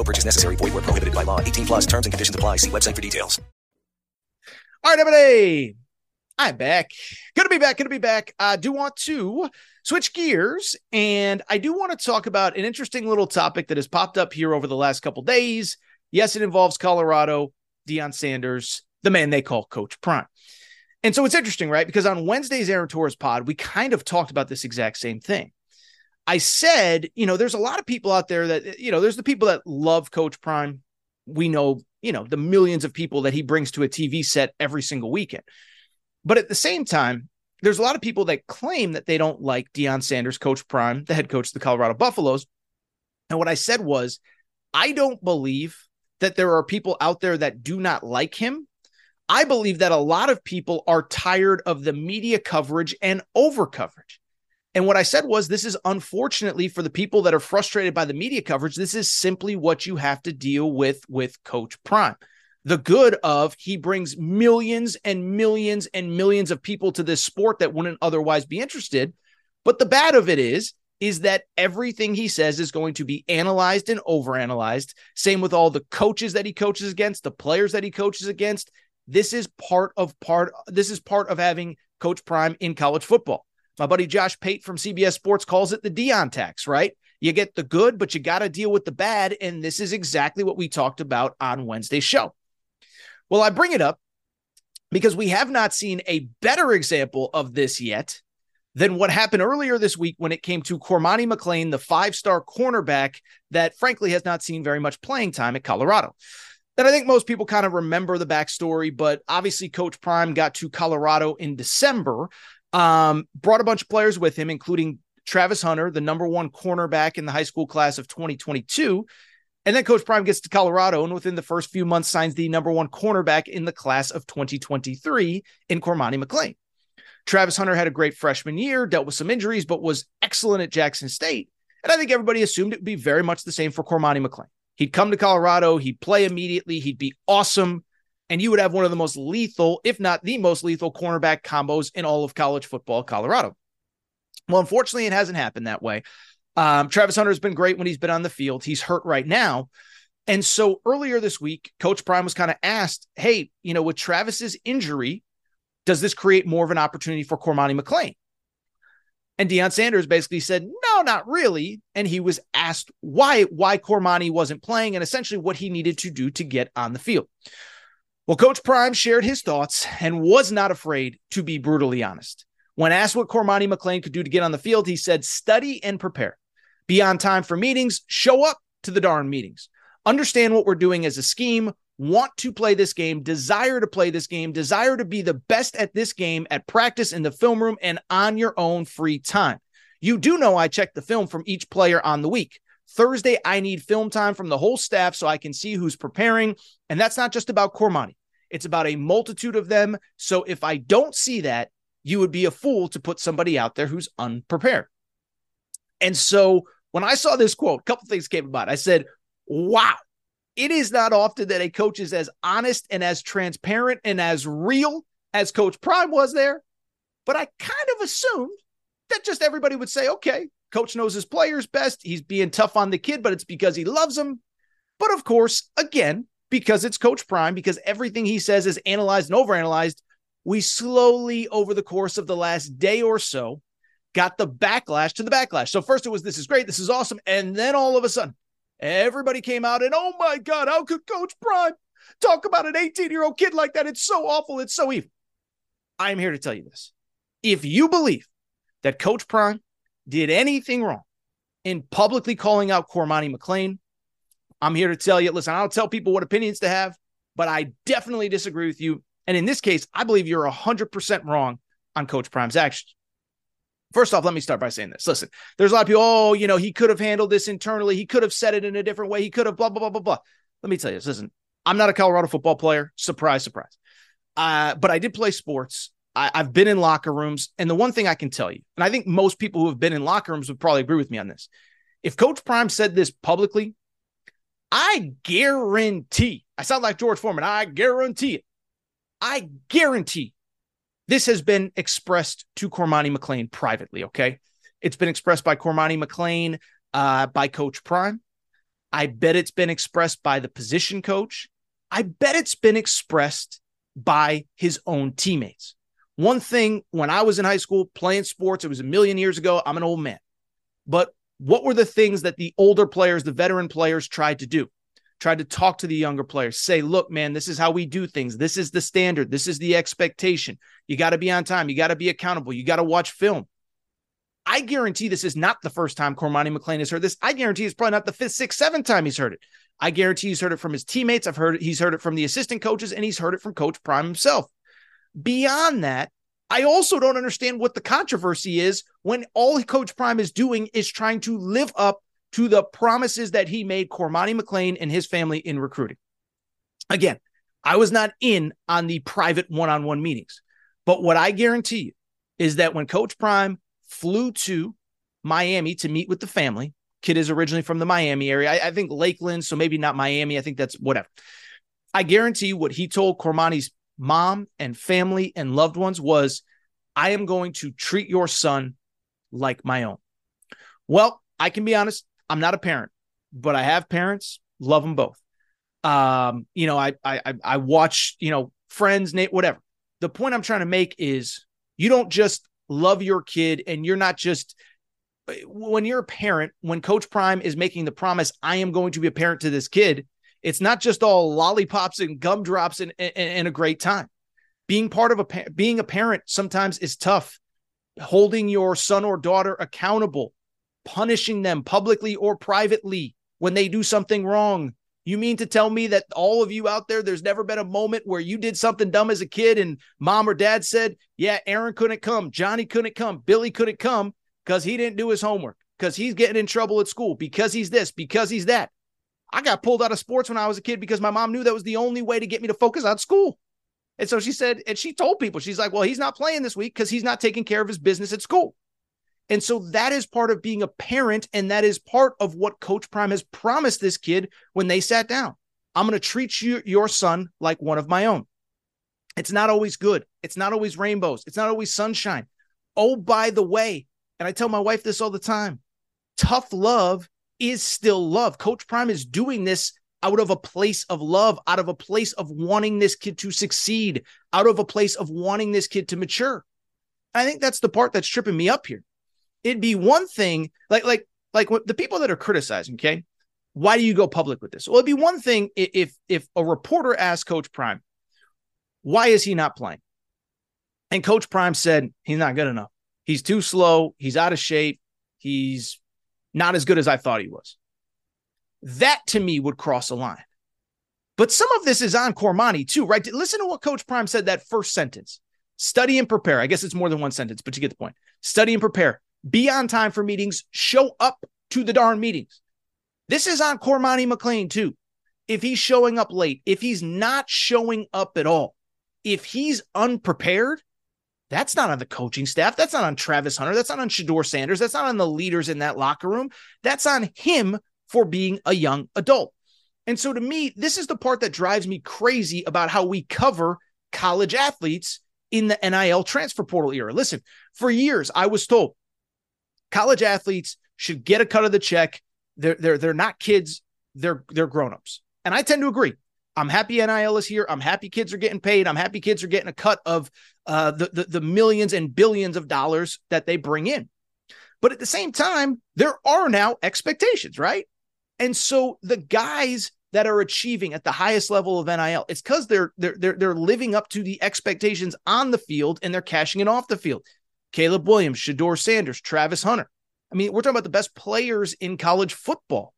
No purchase necessary. Void where prohibited by law. 18 plus terms and conditions apply. See website for details. All right, everybody. I'm back. To be back. To be back. I do want to switch gears and I do want to talk about an interesting little topic that has popped up here over the last couple days. Yes, it involves Colorado, Deion Sanders, the man they call Coach Prime. And so it's interesting, right? Because on Wednesday's Aaron Torres pod, we kind of talked about this exact same thing. I said, you know, there's a lot of people out there that, you know, there's the people that love Coach Prime, we know, you know, the millions of people that he brings to a TV set every single weekend. But at the same time, there's a lot of people that claim that they don't like Deion Sanders, Coach Prime, the head coach of the Colorado Buffaloes. And what I said was, I don't believe that there are people out there that do not like him. I believe that a lot of people are tired of the media coverage and over coverage. And what I said was, this is unfortunately for the people that are frustrated by the media coverage, this is simply what you have to deal with with Coach Prime. The good of he brings millions and millions and millions of people to this sport that wouldn't otherwise be interested. But the bad of it is, is that everything he says is going to be analyzed and overanalyzed. Same with all the coaches that he coaches against, the players that he coaches against. This is part of part. This is part of having Coach Prime in college football. My buddy Josh Pate from CBS Sports calls it the Deion tax, right? You get the good, but you got to deal with the bad. And this is exactly what we talked about on Wednesday's show. Well, I bring it up because we have not seen a better example of this yet than what happened earlier this week when it came to Cormani McClain, the five star cornerback that frankly has not seen very much playing time at Colorado. And I think most people kind of remember the backstory, but obviously Coach Prime got to Colorado in December, um, brought a bunch of players with him, including Travis Hunter, the number one cornerback in the high school class of 2022. And then Coach Prime gets to Colorado and within the first few months signs the number one cornerback in the class of 2023 in Cormani McClain. Travis Hunter had a great freshman year, dealt with some injuries, but was excellent at Jackson State. And I think everybody assumed it would be very much the same for Cormani McClain. He'd come to Colorado, he'd play immediately, he'd be awesome, and you would have one of the most lethal, if not the most lethal, cornerback combos in all of college football, Colorado. Well, unfortunately, it hasn't happened that way. Um, Travis Hunter has been great when he's been on the field. He's hurt right now. And so earlier this week, Coach Prime was kind of asked, Hey, you know, with Travis's injury, does this create more of an opportunity for Cormani McClain? And Deion Sanders basically said, no, not really. And he was asked why, why Cormani wasn't playing and essentially what he needed to do to get on the field. Well, Coach Prime shared his thoughts and was not afraid to be brutally honest. When asked what Cormani McClain could do to get on the field, he said, study and prepare. Be on time for meetings, show up to the darn meetings. Understand what we're doing as a scheme, want to play this game, desire to play this game, desire to be the best at this game at practice in the film room and on your own free time. You do know I check the film from each player on the week. Thursday, I need film time from the whole staff so I can see who's preparing. And that's not just about Cormani, it's about a multitude of them. So if I don't see that, you would be a fool to put somebody out there who's unprepared. And so when I saw this quote, a couple things came about. I said, wow, it is not often that a coach is as honest and as transparent and as real as Coach Prime was there. But I kind of assumed that just everybody would say, okay, coach knows his players best. He's being tough on the kid, but it's because he loves him. But of course, again, because it's Coach Prime, because everything he says is analyzed and overanalyzed, we slowly, over the course of the last day or so, got the backlash to the backlash. So first it was, this is great, this is awesome. And then all of a sudden, Everybody came out and, oh my God, how could Coach Prime talk about an 18 year old kid like that? It's so awful. It's so evil. I am here to tell you this. If you believe that Coach Prime did anything wrong in publicly calling out Cormani McClain, I'm here to tell you listen, I don't tell people what opinions to have, but I definitely disagree with you. And in this case, I believe you're 100% wrong on Coach Prime's actions. First off, let me start by saying this. Listen, there's a lot of people, oh, you know, he could have handled this internally. He could have said it in a different way. He could have blah, blah, blah, blah, blah. Let me tell you this. Listen, I'm not a Colorado football player. Surprise, surprise. Uh, but I did play sports. I, I've been in locker rooms. And the one thing I can tell you, and I think most people who have been in locker rooms would probably agree with me on this. If Coach Prime said this publicly, I guarantee, I sound like George Foreman, I guarantee it. I guarantee this has been expressed to Cormani McClain privately. Okay. It's been expressed by Cormani McClain, uh, by Coach Prime. I bet it's been expressed by the position coach. I bet it's been expressed by his own teammates. One thing when I was in high school playing sports, it was a million years ago. I'm an old man. But what were the things that the older players, the veteran players tried to do? tried to talk to the younger players, say, look, man, this is how we do things. This is the standard. This is the expectation. You got to be on time. You got to be accountable. You got to watch film. I guarantee this is not the first time Cormani McClain has heard this. I guarantee it's probably not the fifth, sixth, seventh time he's heard it. I guarantee he's heard it from his teammates. I've heard it, he's heard it from the assistant coaches, and he's heard it from Coach Prime himself. Beyond that, I also don't understand what the controversy is when all Coach Prime is doing is trying to live up to the promises that he made Cormani McClain and his family in recruiting. Again, I was not in on the private one on one meetings, but what I guarantee you is that when Coach Prime flew to Miami to meet with the family, kid is originally from the Miami area. I, I think Lakeland, so maybe not Miami. I think that's whatever. I guarantee what he told Cormani's mom and family and loved ones was, I am going to treat your son like my own. Well, I can be honest, I'm not a parent, but I have parents, love them both. Um, you know, I I I watch, you know, friends, Nate, whatever. The point I'm trying to make is you don't just love your kid and you're not just when you're a parent, when Coach Prime is making the promise, I am going to be a parent to this kid, it's not just all lollipops and gumdrops and, and, and a great time. Being part of a being a parent sometimes is tough. Holding your son or daughter accountable, punishing them publicly or privately when they do something wrong. You mean to tell me that all of you out there, there's never been a moment where you did something dumb as a kid and mom or dad said, Yeah, Aaron couldn't come, Johnny couldn't come, Billy couldn't come because he didn't do his homework, because he's getting in trouble at school, because he's this, because he's that. I got pulled out of sports when I was a kid because my mom knew that was the only way to get me to focus on school. And so she said, and she told people, she's like, well, he's not playing this week because he's not taking care of his business at school. And so that is part of being a parent. And that is part of what Coach Prime has promised this kid when they sat down. I'm going to treat you, your son like one of my own. It's not always good. It's not always rainbows. It's not always sunshine. Oh, by the way, and I tell my wife this all the time tough love is still love. Coach Prime is doing this out of a place of love, out of a place of wanting this kid to succeed, out of a place of wanting this kid to mature. I think that's the part that's tripping me up here. It'd be one thing, like like like the people that are criticizing, okay? Why do you go public with this? Well, it'd be one thing if if a reporter asked Coach Prime, why is he not playing? And Coach Prime said he's not good enough. He's too slow. He's out of shape. He's not as good as I thought he was. That to me would cross a line. But some of this is on Cormani too, right? Listen to what Coach Prime said that first sentence. Study and prepare. I guess it's more than one sentence, but you get the point. Study and prepare. Be on time for meetings. Show up to the darn meetings. This is on Cormani McClain too. If he's showing up late, if he's not showing up at all, if he's unprepared, that's not on the coaching staff. That's not on Travis Hunter. That's not on Shedeur Sanders. That's not on the leaders in that locker room. That's on him for being a young adult. And so to me, this is the part that drives me crazy about how we cover college athletes in the NIL transfer portal era. Listen, for years I was told college athletes should get a cut of the check. They're they're they're not kids, they're they're grown-ups. And I tend to agree. I'm happy NIL is here. I'm happy kids are getting paid. I'm happy kids are getting a cut of uh, the, the, the millions and billions of dollars that they bring in. But at the same time, there are now expectations, right? And so the guys that are achieving at the highest level of NIL, it's because they're they're they're they're living up to the expectations on the field and they're cashing it off the field. Caleb Williams, Shedeur Sanders, Travis Hunter. I mean, we're talking about the best players in college football.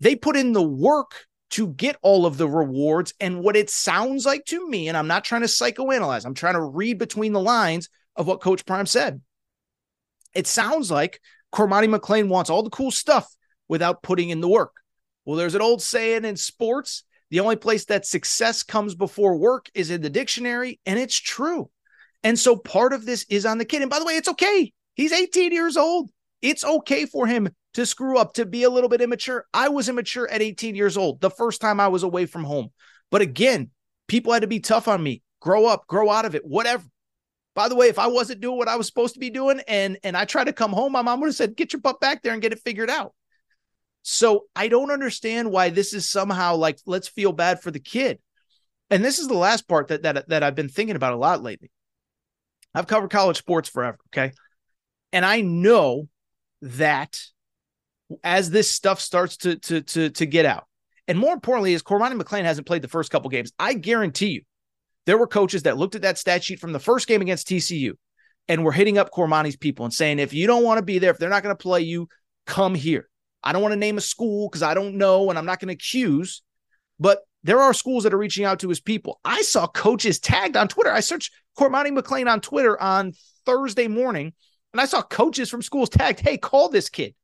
They put in the work to get all of the rewards. And what it sounds like to me, and I'm not trying to psychoanalyze, I'm trying to read between the lines of what Coach Prime said. It sounds like Cormani McClain wants all the cool stuff without putting in the work. Well, there's an old saying in sports the only place that success comes before work is in the dictionary, and it's true. And so part of this is on the kid. And by the way, it's okay. He's 18 years old. It's okay for him to screw up, to be a little bit immature. I was immature at 18 years old, the first time I was away from home. But again, people had to be tough on me. Grow up, grow out of it, whatever. By the way, if I wasn't doing what I was supposed to be doing and and I tried to come home, my mom would have said, "Get your butt back there and get it figured out." So I don't understand why this is somehow like let's feel bad for the kid. And this is the last part that that that I've been thinking about a lot lately. I've covered college sports forever, okay? And I know that as this stuff starts to to to to get out. And more importantly, is Cormani McClain hasn't played the first couple games. I guarantee you, there were coaches that looked at that stat sheet from the first game against TCU and were hitting up Cormani's people and saying, if you don't want to be there, if they're not going to play you, come here. I don't want to name a school because I don't know and I'm not going to accuse, but there are schools that are reaching out to his people. I saw coaches tagged on Twitter. I searched Cormani McClain on Twitter on Thursday morning and I saw coaches from schools tagged, hey, call this kid.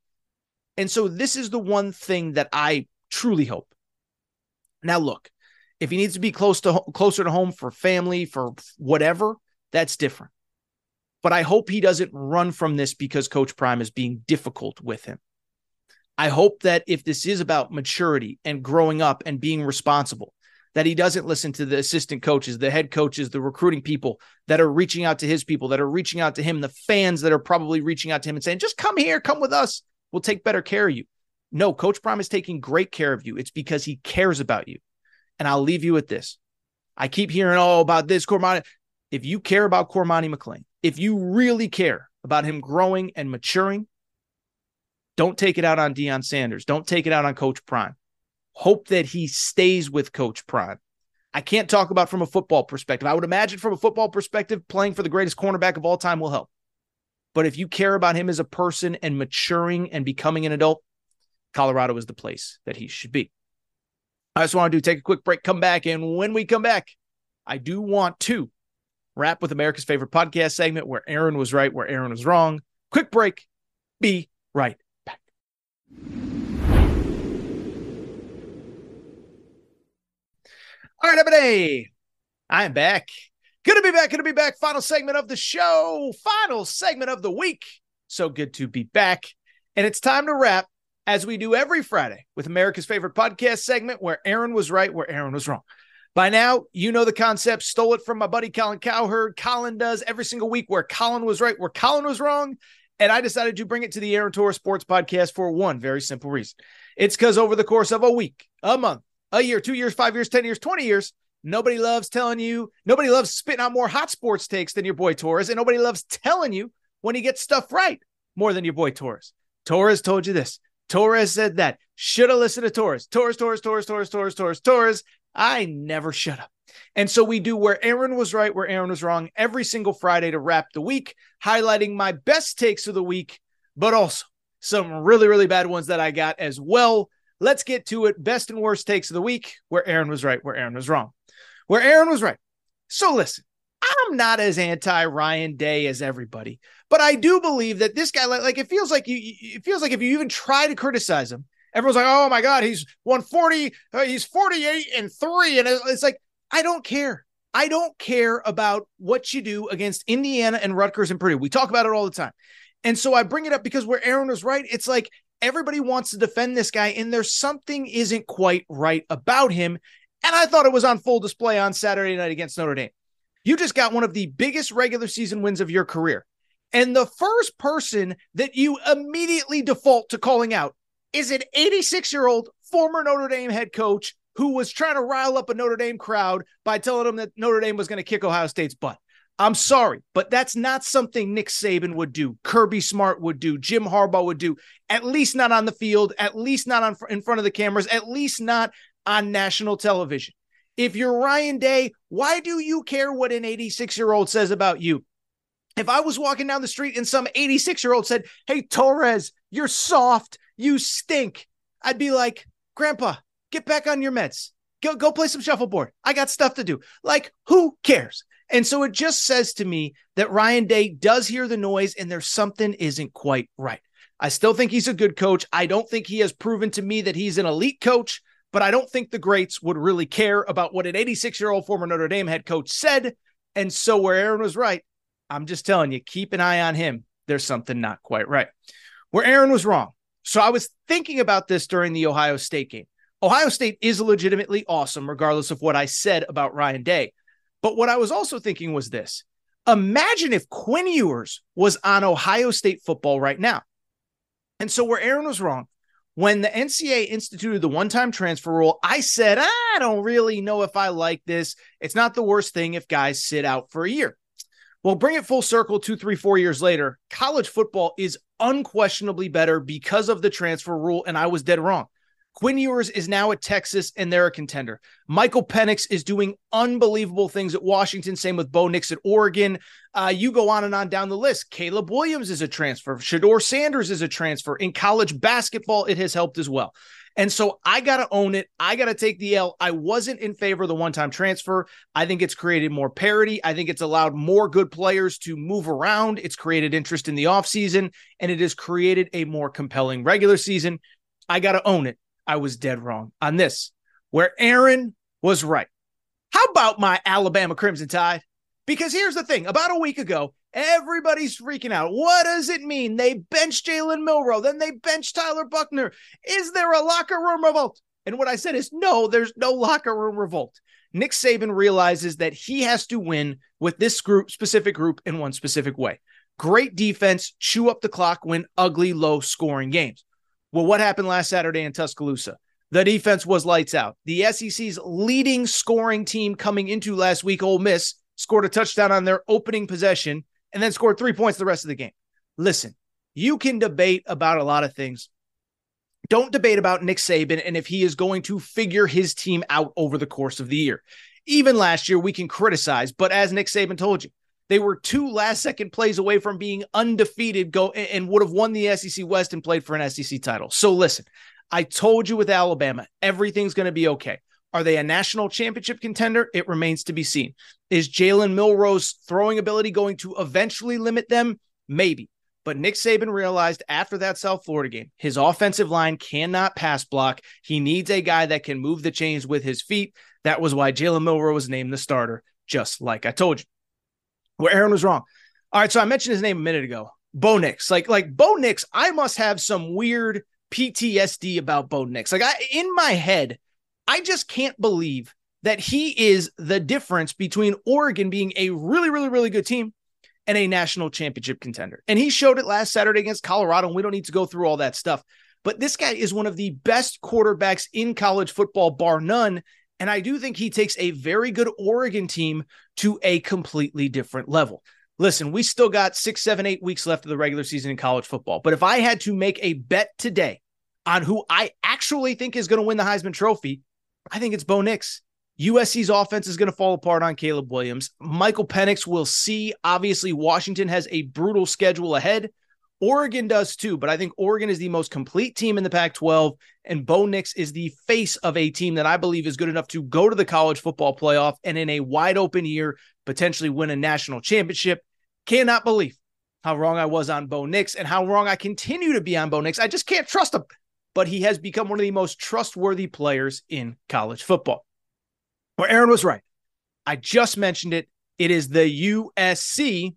And so this is the one thing that I truly hope. Now, look, if he needs to be close to closer to home for family, for whatever, that's different. But I hope he doesn't run from this because Coach Prime is being difficult with him. I hope that if this is about maturity and growing up and being responsible, that he doesn't listen to the assistant coaches, the head coaches, the recruiting people that are reaching out to his people, that are reaching out to him, the fans that are probably reaching out to him and saying, just come here, come with us. We'll take better care of you. No, Coach Prime is taking great care of you. It's because he cares about you. And I'll leave you with this. I keep hearing all about this Cormani. If you care about Cormani McClain, if you really care about him growing and maturing, don't take it out on Deion Sanders. Don't take it out on Coach Prime. Hope that he stays with Coach Prime. I can't talk about from a football perspective. I would imagine from a football perspective, playing for the greatest cornerback of all time will help. But if you care about him as a person and maturing and becoming an adult, Colorado is the place that he should be. I just want to do take a quick break, come back, and when we come back, I do want to wrap with America's favorite podcast segment where Aaron was right, where Aaron was wrong. Quick break. Be right back. All right, everybody. I am back. To be back. To be back. Final segment of the show. Final segment of the week. So good to be back. And it's time to wrap as we do every Friday with America's favorite podcast segment where Aaron was right, where Aaron was wrong. By now, you know the concept. Stole it from my buddy Colin Cowherd. Colin does every single week where Colin was right, where Colin was wrong. And I decided to bring it to the Aaron Torres Sports Podcast for one very simple reason. It's because over the course of a week, a month, a year, two years, five years, 10 years, 20 years, nobody loves telling you, nobody loves spitting out more hot sports takes than your boy Torres. And nobody loves telling you when he gets stuff right more than your boy Torres. Torres told you this. Torres said that. Should have listened to Torres. Torres, Torres, Torres, Torres, Torres, Torres, Torres. I never shut up. And so we do where Aaron was right, where Aaron was wrong every single Friday to wrap the week, highlighting my best takes of the week, but also some really, really bad ones that I got as well. Let's get to it. Best and worst takes of the week, where Aaron was right, where Aaron was wrong. Where Aaron was right. So listen, I'm not as anti Ryan Day as everybody, but I do believe that this guy, like, it feels like you, it feels like if you even try to criticize him, everyone's like, oh my God, he's 140, uh, he's 48 and three. And it's like, I don't care. I don't care about what you do against Indiana and Rutgers and Purdue. We talk about it all the time. And so I bring it up because where Aaron was right, it's like everybody wants to defend this guy, and there's something isn't quite right about him. And I thought it was on full display on Saturday night against Notre Dame. You just got one of the biggest regular season wins of your career. And the first person that you immediately default to calling out is an 86 year old former Notre Dame head coach who was trying to rile up a Notre Dame crowd by telling them that Notre Dame was going to kick Ohio State's butt. I'm sorry, but that's not something Nick Saban would do, Kirby Smart would do, Jim Harbaugh would do, at least not on the field, at least not on in front of the cameras, at least not on national television. If you're Ryan Day, why do you care what an 86 year old says about you? If I was walking down the street and some 86 year old said, Hey, Torres, you're soft, you stink, I'd be like, Grandpa, get back on your meds. Go, go play some shuffleboard. I got stuff to do. Like, who cares? And so it just says to me that Ryan Day does hear the noise and there's something isn't quite right. I still think he's a good coach. I don't think he has proven to me that he's an elite coach but I don't think the greats would really care about what an 86 year old former Notre Dame head coach said. And so, where Aaron was right, I'm just telling you, keep an eye on him. There's something not quite right. Where Aaron was wrong. So, I was thinking about this during the Ohio State game. Ohio State is legitimately awesome, regardless of what I said about Ryan Day. But what I was also thinking was this imagine if Quinn Ewers was on Ohio State football right now. And so, where Aaron was wrong, when the NCAA instituted the one time transfer rule, I said, I don't really know if I like this. It's not the worst thing if guys sit out for a year. Well, bring it full circle two, three, four years later, college football is unquestionably better because of the transfer rule. And I was dead wrong. Quinn Ewers is now at Texas and they're a contender. Michael Penix is doing unbelievable things at Washington. Same with Bo Nix at Oregon. Uh, you go on and on down the list. Caleb Williams is a transfer. Shedeur Sanders is a transfer. In college basketball, it has helped as well. And so I got to own it. I got to take the L. I wasn't in favor of the one time transfer. I think it's created more parity. I think it's allowed more good players to move around. It's created interest in the offseason and it has created a more compelling regular season. I got to own it. I was dead wrong on this, where Aaron was right. How about my Alabama Crimson Tide? Because here's the thing about a week ago, everybody's freaking out. What does it mean? They bench Jalen Milroe, then they bench Tyler Buchner. Is there a locker room revolt? And what I said is no, there's no locker room revolt. Nick Saban realizes that he has to win with this group, specific group, in one specific way. Great defense, chew up the clock, win ugly, low scoring games. Well, what happened last Saturday in Tuscaloosa? The defense was lights out. The SEC's leading scoring team coming into last week, Ole Miss, scored a touchdown on their opening possession and then scored three points the rest of the game. Listen, you can debate about a lot of things. Don't debate about Nick Saban and if he is going to figure his team out over the course of the year. Even last year, we can criticize, but as Nick Saban told you, they were two last second plays away from being undefeated go and would have won the SEC West and played for an SEC title. So listen, I told you with Alabama, everything's going to be okay. Are they a national championship contender? It remains to be seen. Is Jalen Milroe's throwing ability going to eventually limit them? Maybe. But Nick Saban realized after that South Florida game, his offensive line cannot pass block. He needs a guy that can move the chains with his feet. That was why Jalen Milroe was named the starter, just like I told you where Aaron was wrong. All right, so I mentioned his name a minute ago. Bo Nix. Like, like Bo Nix, I must have some weird PTSD about Bo Nix. Like I in my head, I just can't believe that he is the difference between Oregon being a really, really, really good team and a national championship contender. And he showed it last Saturday against Colorado, and we don't need to go through all that stuff. But this guy is one of the best quarterbacks in college football, bar none. And I do think he takes a very good Oregon team to a completely different level. Listen, we still got six, seven, eight weeks left of the regular season in college football. But if I had to make a bet today on who I actually think is going to win the Heisman Trophy, I think it's Bo Nix. USC's offense is going to fall apart on Caleb Williams. Michael Penix will see. Obviously, Washington has a brutal schedule ahead. Oregon does too, but I think Oregon is the most complete team in the Pac 12, and Bo Nix is the face of a team that I believe is good enough to go to the college football playoff and in a wide open year, potentially win a national championship. Cannot believe how wrong I was on Bo Nix and how wrong I continue to be on Bo Nix. I just can't trust him, but he has become one of the most trustworthy players in college football. Well, Aaron was right. I just mentioned it. It is the USC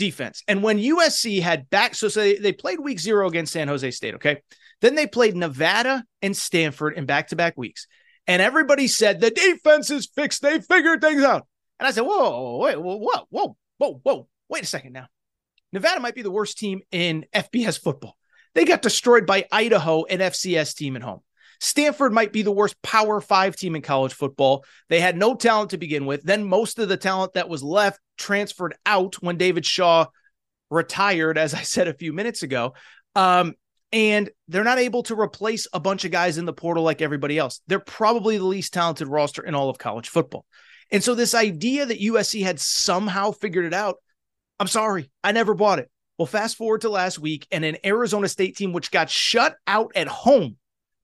defense. And when USC had back, so, so they, they played week zero against San Jose State, okay? Then they played Nevada and Stanford in back to back weeks. And everybody said the defense is fixed. They figured things out. And I said, whoa, wait, whoa, whoa, whoa, whoa, whoa, wait a second now. Nevada might be the worst team in FBS football. They got destroyed by Idaho, an FCS team at home. Stanford might be the worst Power Five team in college football. They had no talent to begin with. Then most of the talent that was left transferred out when David Shaw retired, as I said a few minutes ago. Um, and they're not able to replace a bunch of guys in the portal like everybody else. They're probably the least talented roster in all of college football. And so, this idea that USC had somehow figured it out, I'm sorry, I never bought it. Well, fast forward to last week, and an Arizona State team, which got shut out at home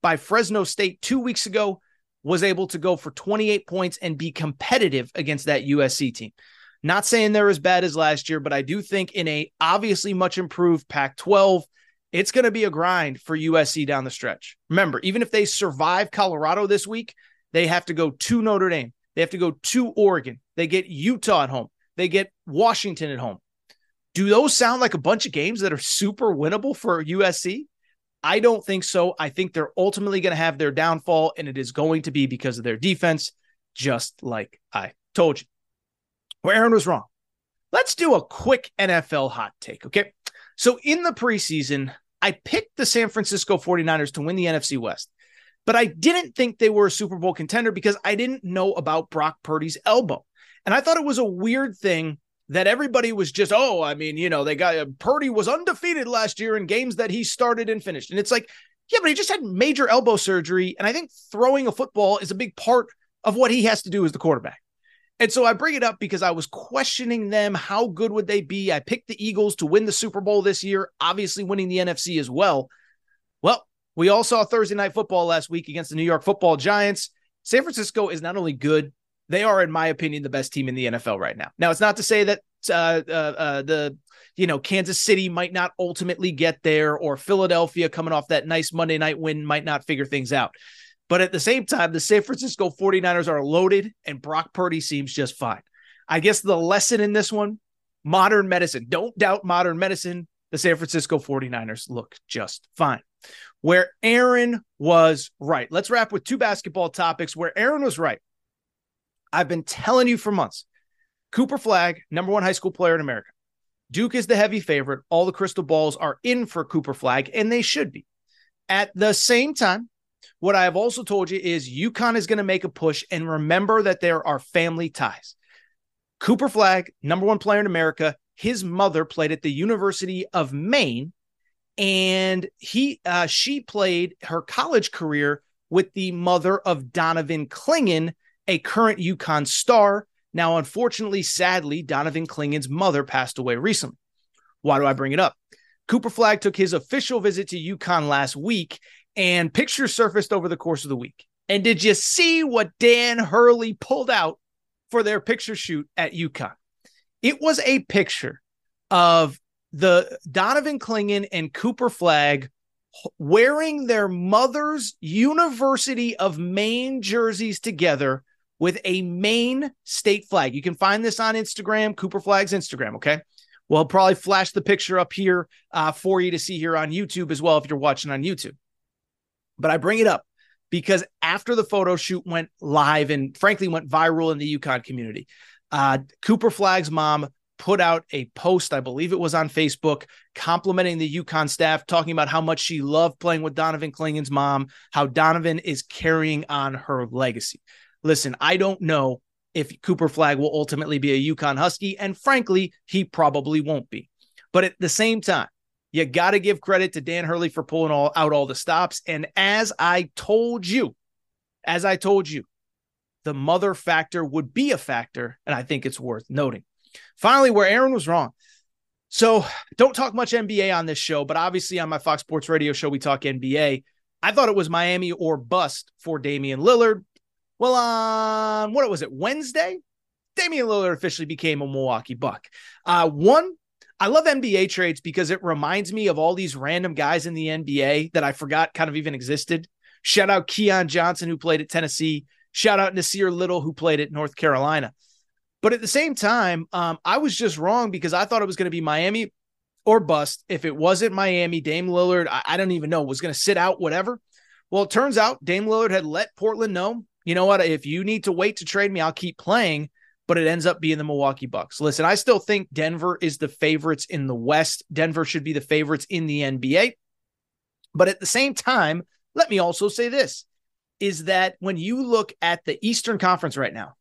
by Fresno State two weeks ago was able to go for 28 points and be competitive against that USC team. Not saying they're as bad as last year, but I do think in a obviously much improved Pac 12, it's going to be a grind for USC down the stretch. Remember, even if they survive Colorado this week, they have to go to Notre Dame. They have to go to Oregon. They get Utah at home. They get Washington at home. Do those sound like a bunch of games that are super winnable for USC? I don't think so. I think they're ultimately going to have their downfall, and it is going to be because of their defense, just like I told you. Where Aaron was wrong. Let's do a quick NFL hot take, okay? So in the preseason, I picked the San Francisco 49ers to win the NFC West, but I didn't think they were a Super Bowl contender because I didn't know about Brock Purdy's elbow. And I thought it was a weird thing that everybody was just, oh, I mean, you know, they got uh, Purdy was undefeated last year in games that he started and finished. And it's like, Yeah, but he just had major elbow surgery. And I think throwing a football is a big part of what he has to do as the quarterback. And so I bring it up because I was questioning them. How good would they be? I picked the Eagles to win the Super Bowl this year, obviously winning the NFC as well. Well, we all saw Thursday night football last week against the New York football Giants. San Francisco is not only good, they are, in my opinion, the best team in the NFL right now. Now, it's not to say that uh, uh, uh, the you know Kansas City might not ultimately get there, or Philadelphia coming off that nice Monday night win might not figure things out. But at the same time, the San Francisco 49ers are loaded, and Brock Purdy seems just fine. I guess the lesson in this one modern medicine. Don't doubt modern medicine. The San Francisco 49ers look just fine. Where Aaron was right. Let's wrap with two basketball topics where Aaron was right. I've been telling you for months Cooper Flagg, number one high school player in America. Duke is the heavy favorite. All the crystal balls are in for Cooper Flagg, and they should be. At the same time, what I have also told you is UConn is going to make a push, and remember that there are family ties. Cooper Flagg, number one player in America, his mother played at the University of Maine, and he uh, she played her college career with the mother of Donovan Clingan, a current UConn star. Now, unfortunately, sadly, Donovan Clingan's mother passed away recently. Why do I bring it up? Cooper Flagg took his official visit to UConn last week, and pictures surfaced over the course of the week. And did you see what Dan Hurley pulled out for their picture shoot at UConn? It was a picture of the Donovan Clingan and Cooper Flagg wearing their mother's University of Maine jerseys together with a Maine state flag. You can find this on Instagram, Cooper Flagg's Instagram. Okay. Well, probably flash the picture up here uh, for you to see here on YouTube as well if you're watching on YouTube. But I bring it up because after the photo shoot went live and frankly went viral in the UConn community, uh, Cooper Flagg's mom put out a post, I believe it was on Facebook, complimenting the UConn staff, talking about how much she loved playing with Donovan Clingan's mom, how Donovan is carrying on her legacy. Listen, I don't know if Cooper Flagg will ultimately be a UConn Husky, and frankly, he probably won't be. But at the same time, you got to give credit to Dan Hurley for pulling all out all the stops. And as I told you, as I told you, the mother factor would be a factor, and I think it's worth noting. Finally, where Aaron was wrong. So don't talk much NBA on this show, but obviously on my Fox Sports Radio show, we talk NBA. I thought it was Miami or bust for Damian Lillard. Well, on what was it, Wednesday? Damian Lillard officially became a Milwaukee Buck. Uh, one, I love NBA trades because it reminds me of all these random guys in the NBA that I forgot kind of even existed. Shout out Keon Johnson, who played at Tennessee. Shout out Nassir Little, who played at North Carolina. But at the same time, um, I was just wrong because I thought it was going to be Miami or bust. If it wasn't Miami, Dame Lillard, I, I don't even know, was going to sit out, whatever. Well, it turns out Dame Lillard had let Portland know you know what? If you need to wait to trade me, I'll keep playing. But it ends up being the Milwaukee Bucks. Listen, I still think Denver is the favorites in the West. Denver should be the favorites in the NBA. But at the same time, let me also say this is that when you look at the Eastern Conference right now,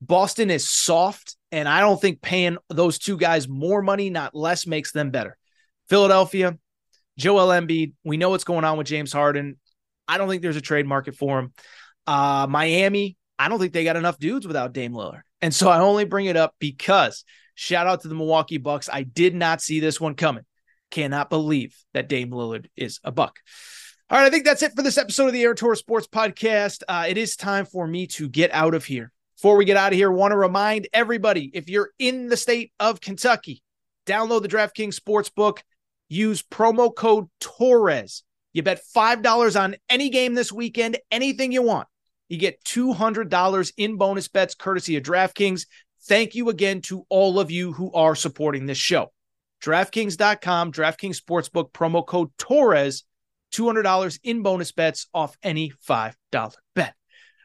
Boston is soft, and I don't think paying those two guys more money, not less, makes them better. Philadelphia, Joel Embiid, we know what's going on with James Harden. I don't think there's a trade market for him. Uh, Miami, I don't think they got enough dudes without Dame Lillard. And so I only bring it up because shout out to the Milwaukee Bucks. I did not see this one coming. Cannot believe that Dame Lillard is a buck. All right, I think that's it for this episode of the Aaron Torres Sports Podcast. Uh, it is time for me to get out of here. Before we get out of here, want to remind everybody if you're in the state of Kentucky, download the DraftKings Sportsbook, use promo code Torres. You bet $5 on any game this weekend, anything you want. You get $200 in bonus bets courtesy of DraftKings. Thank you again to all of you who are supporting this show. DraftKings.com, DraftKings Sportsbook, promo code Torres, $200 in bonus bets off any $5 bet.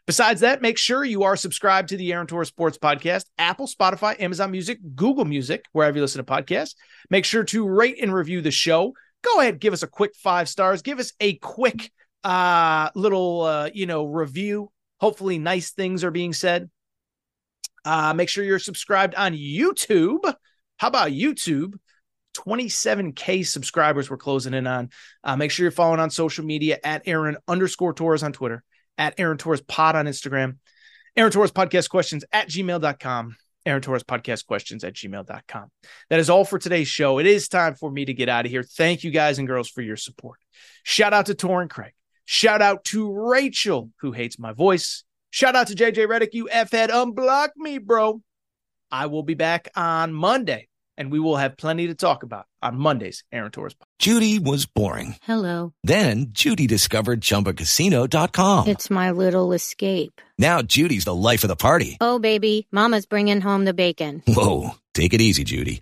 Besides that, make sure you are subscribed to the Aaron Torres Sports Podcast, Apple, Spotify, Amazon Music, Google Music, wherever you listen to podcasts. Make sure to rate and review the show. Go ahead, give us a quick five stars. Give us a quick uh little uh you know review hopefully nice things are being said uh make sure you're subscribed on youtube how about youtube 27K subscribers we're closing in on. Uh, make sure you're following on social media at Aaron underscore Torres on Twitter, at Aaron Torres Pod on Instagram, Aaron Torres Podcast Questions at gmail.com, Aaron Torres Podcast Questions at gmail.com. That is all for today's show. It is time for me to get out of here. Thank you guys and girls for your support. Shout out to Tor and Craig. Shout out to Rachel, who hates my voice. Shout out to JJ Redick, you F head, unblock me, bro. I will be back on Monday and we will have plenty to talk about on Monday's Aaron Torres. Judy was boring. Hello. Then Judy discovered ChumbaCasino.com. It's my little escape. Now Judy's the life of the party. Oh, baby, Mama's bringing home the bacon. Whoa, take it easy, Judy.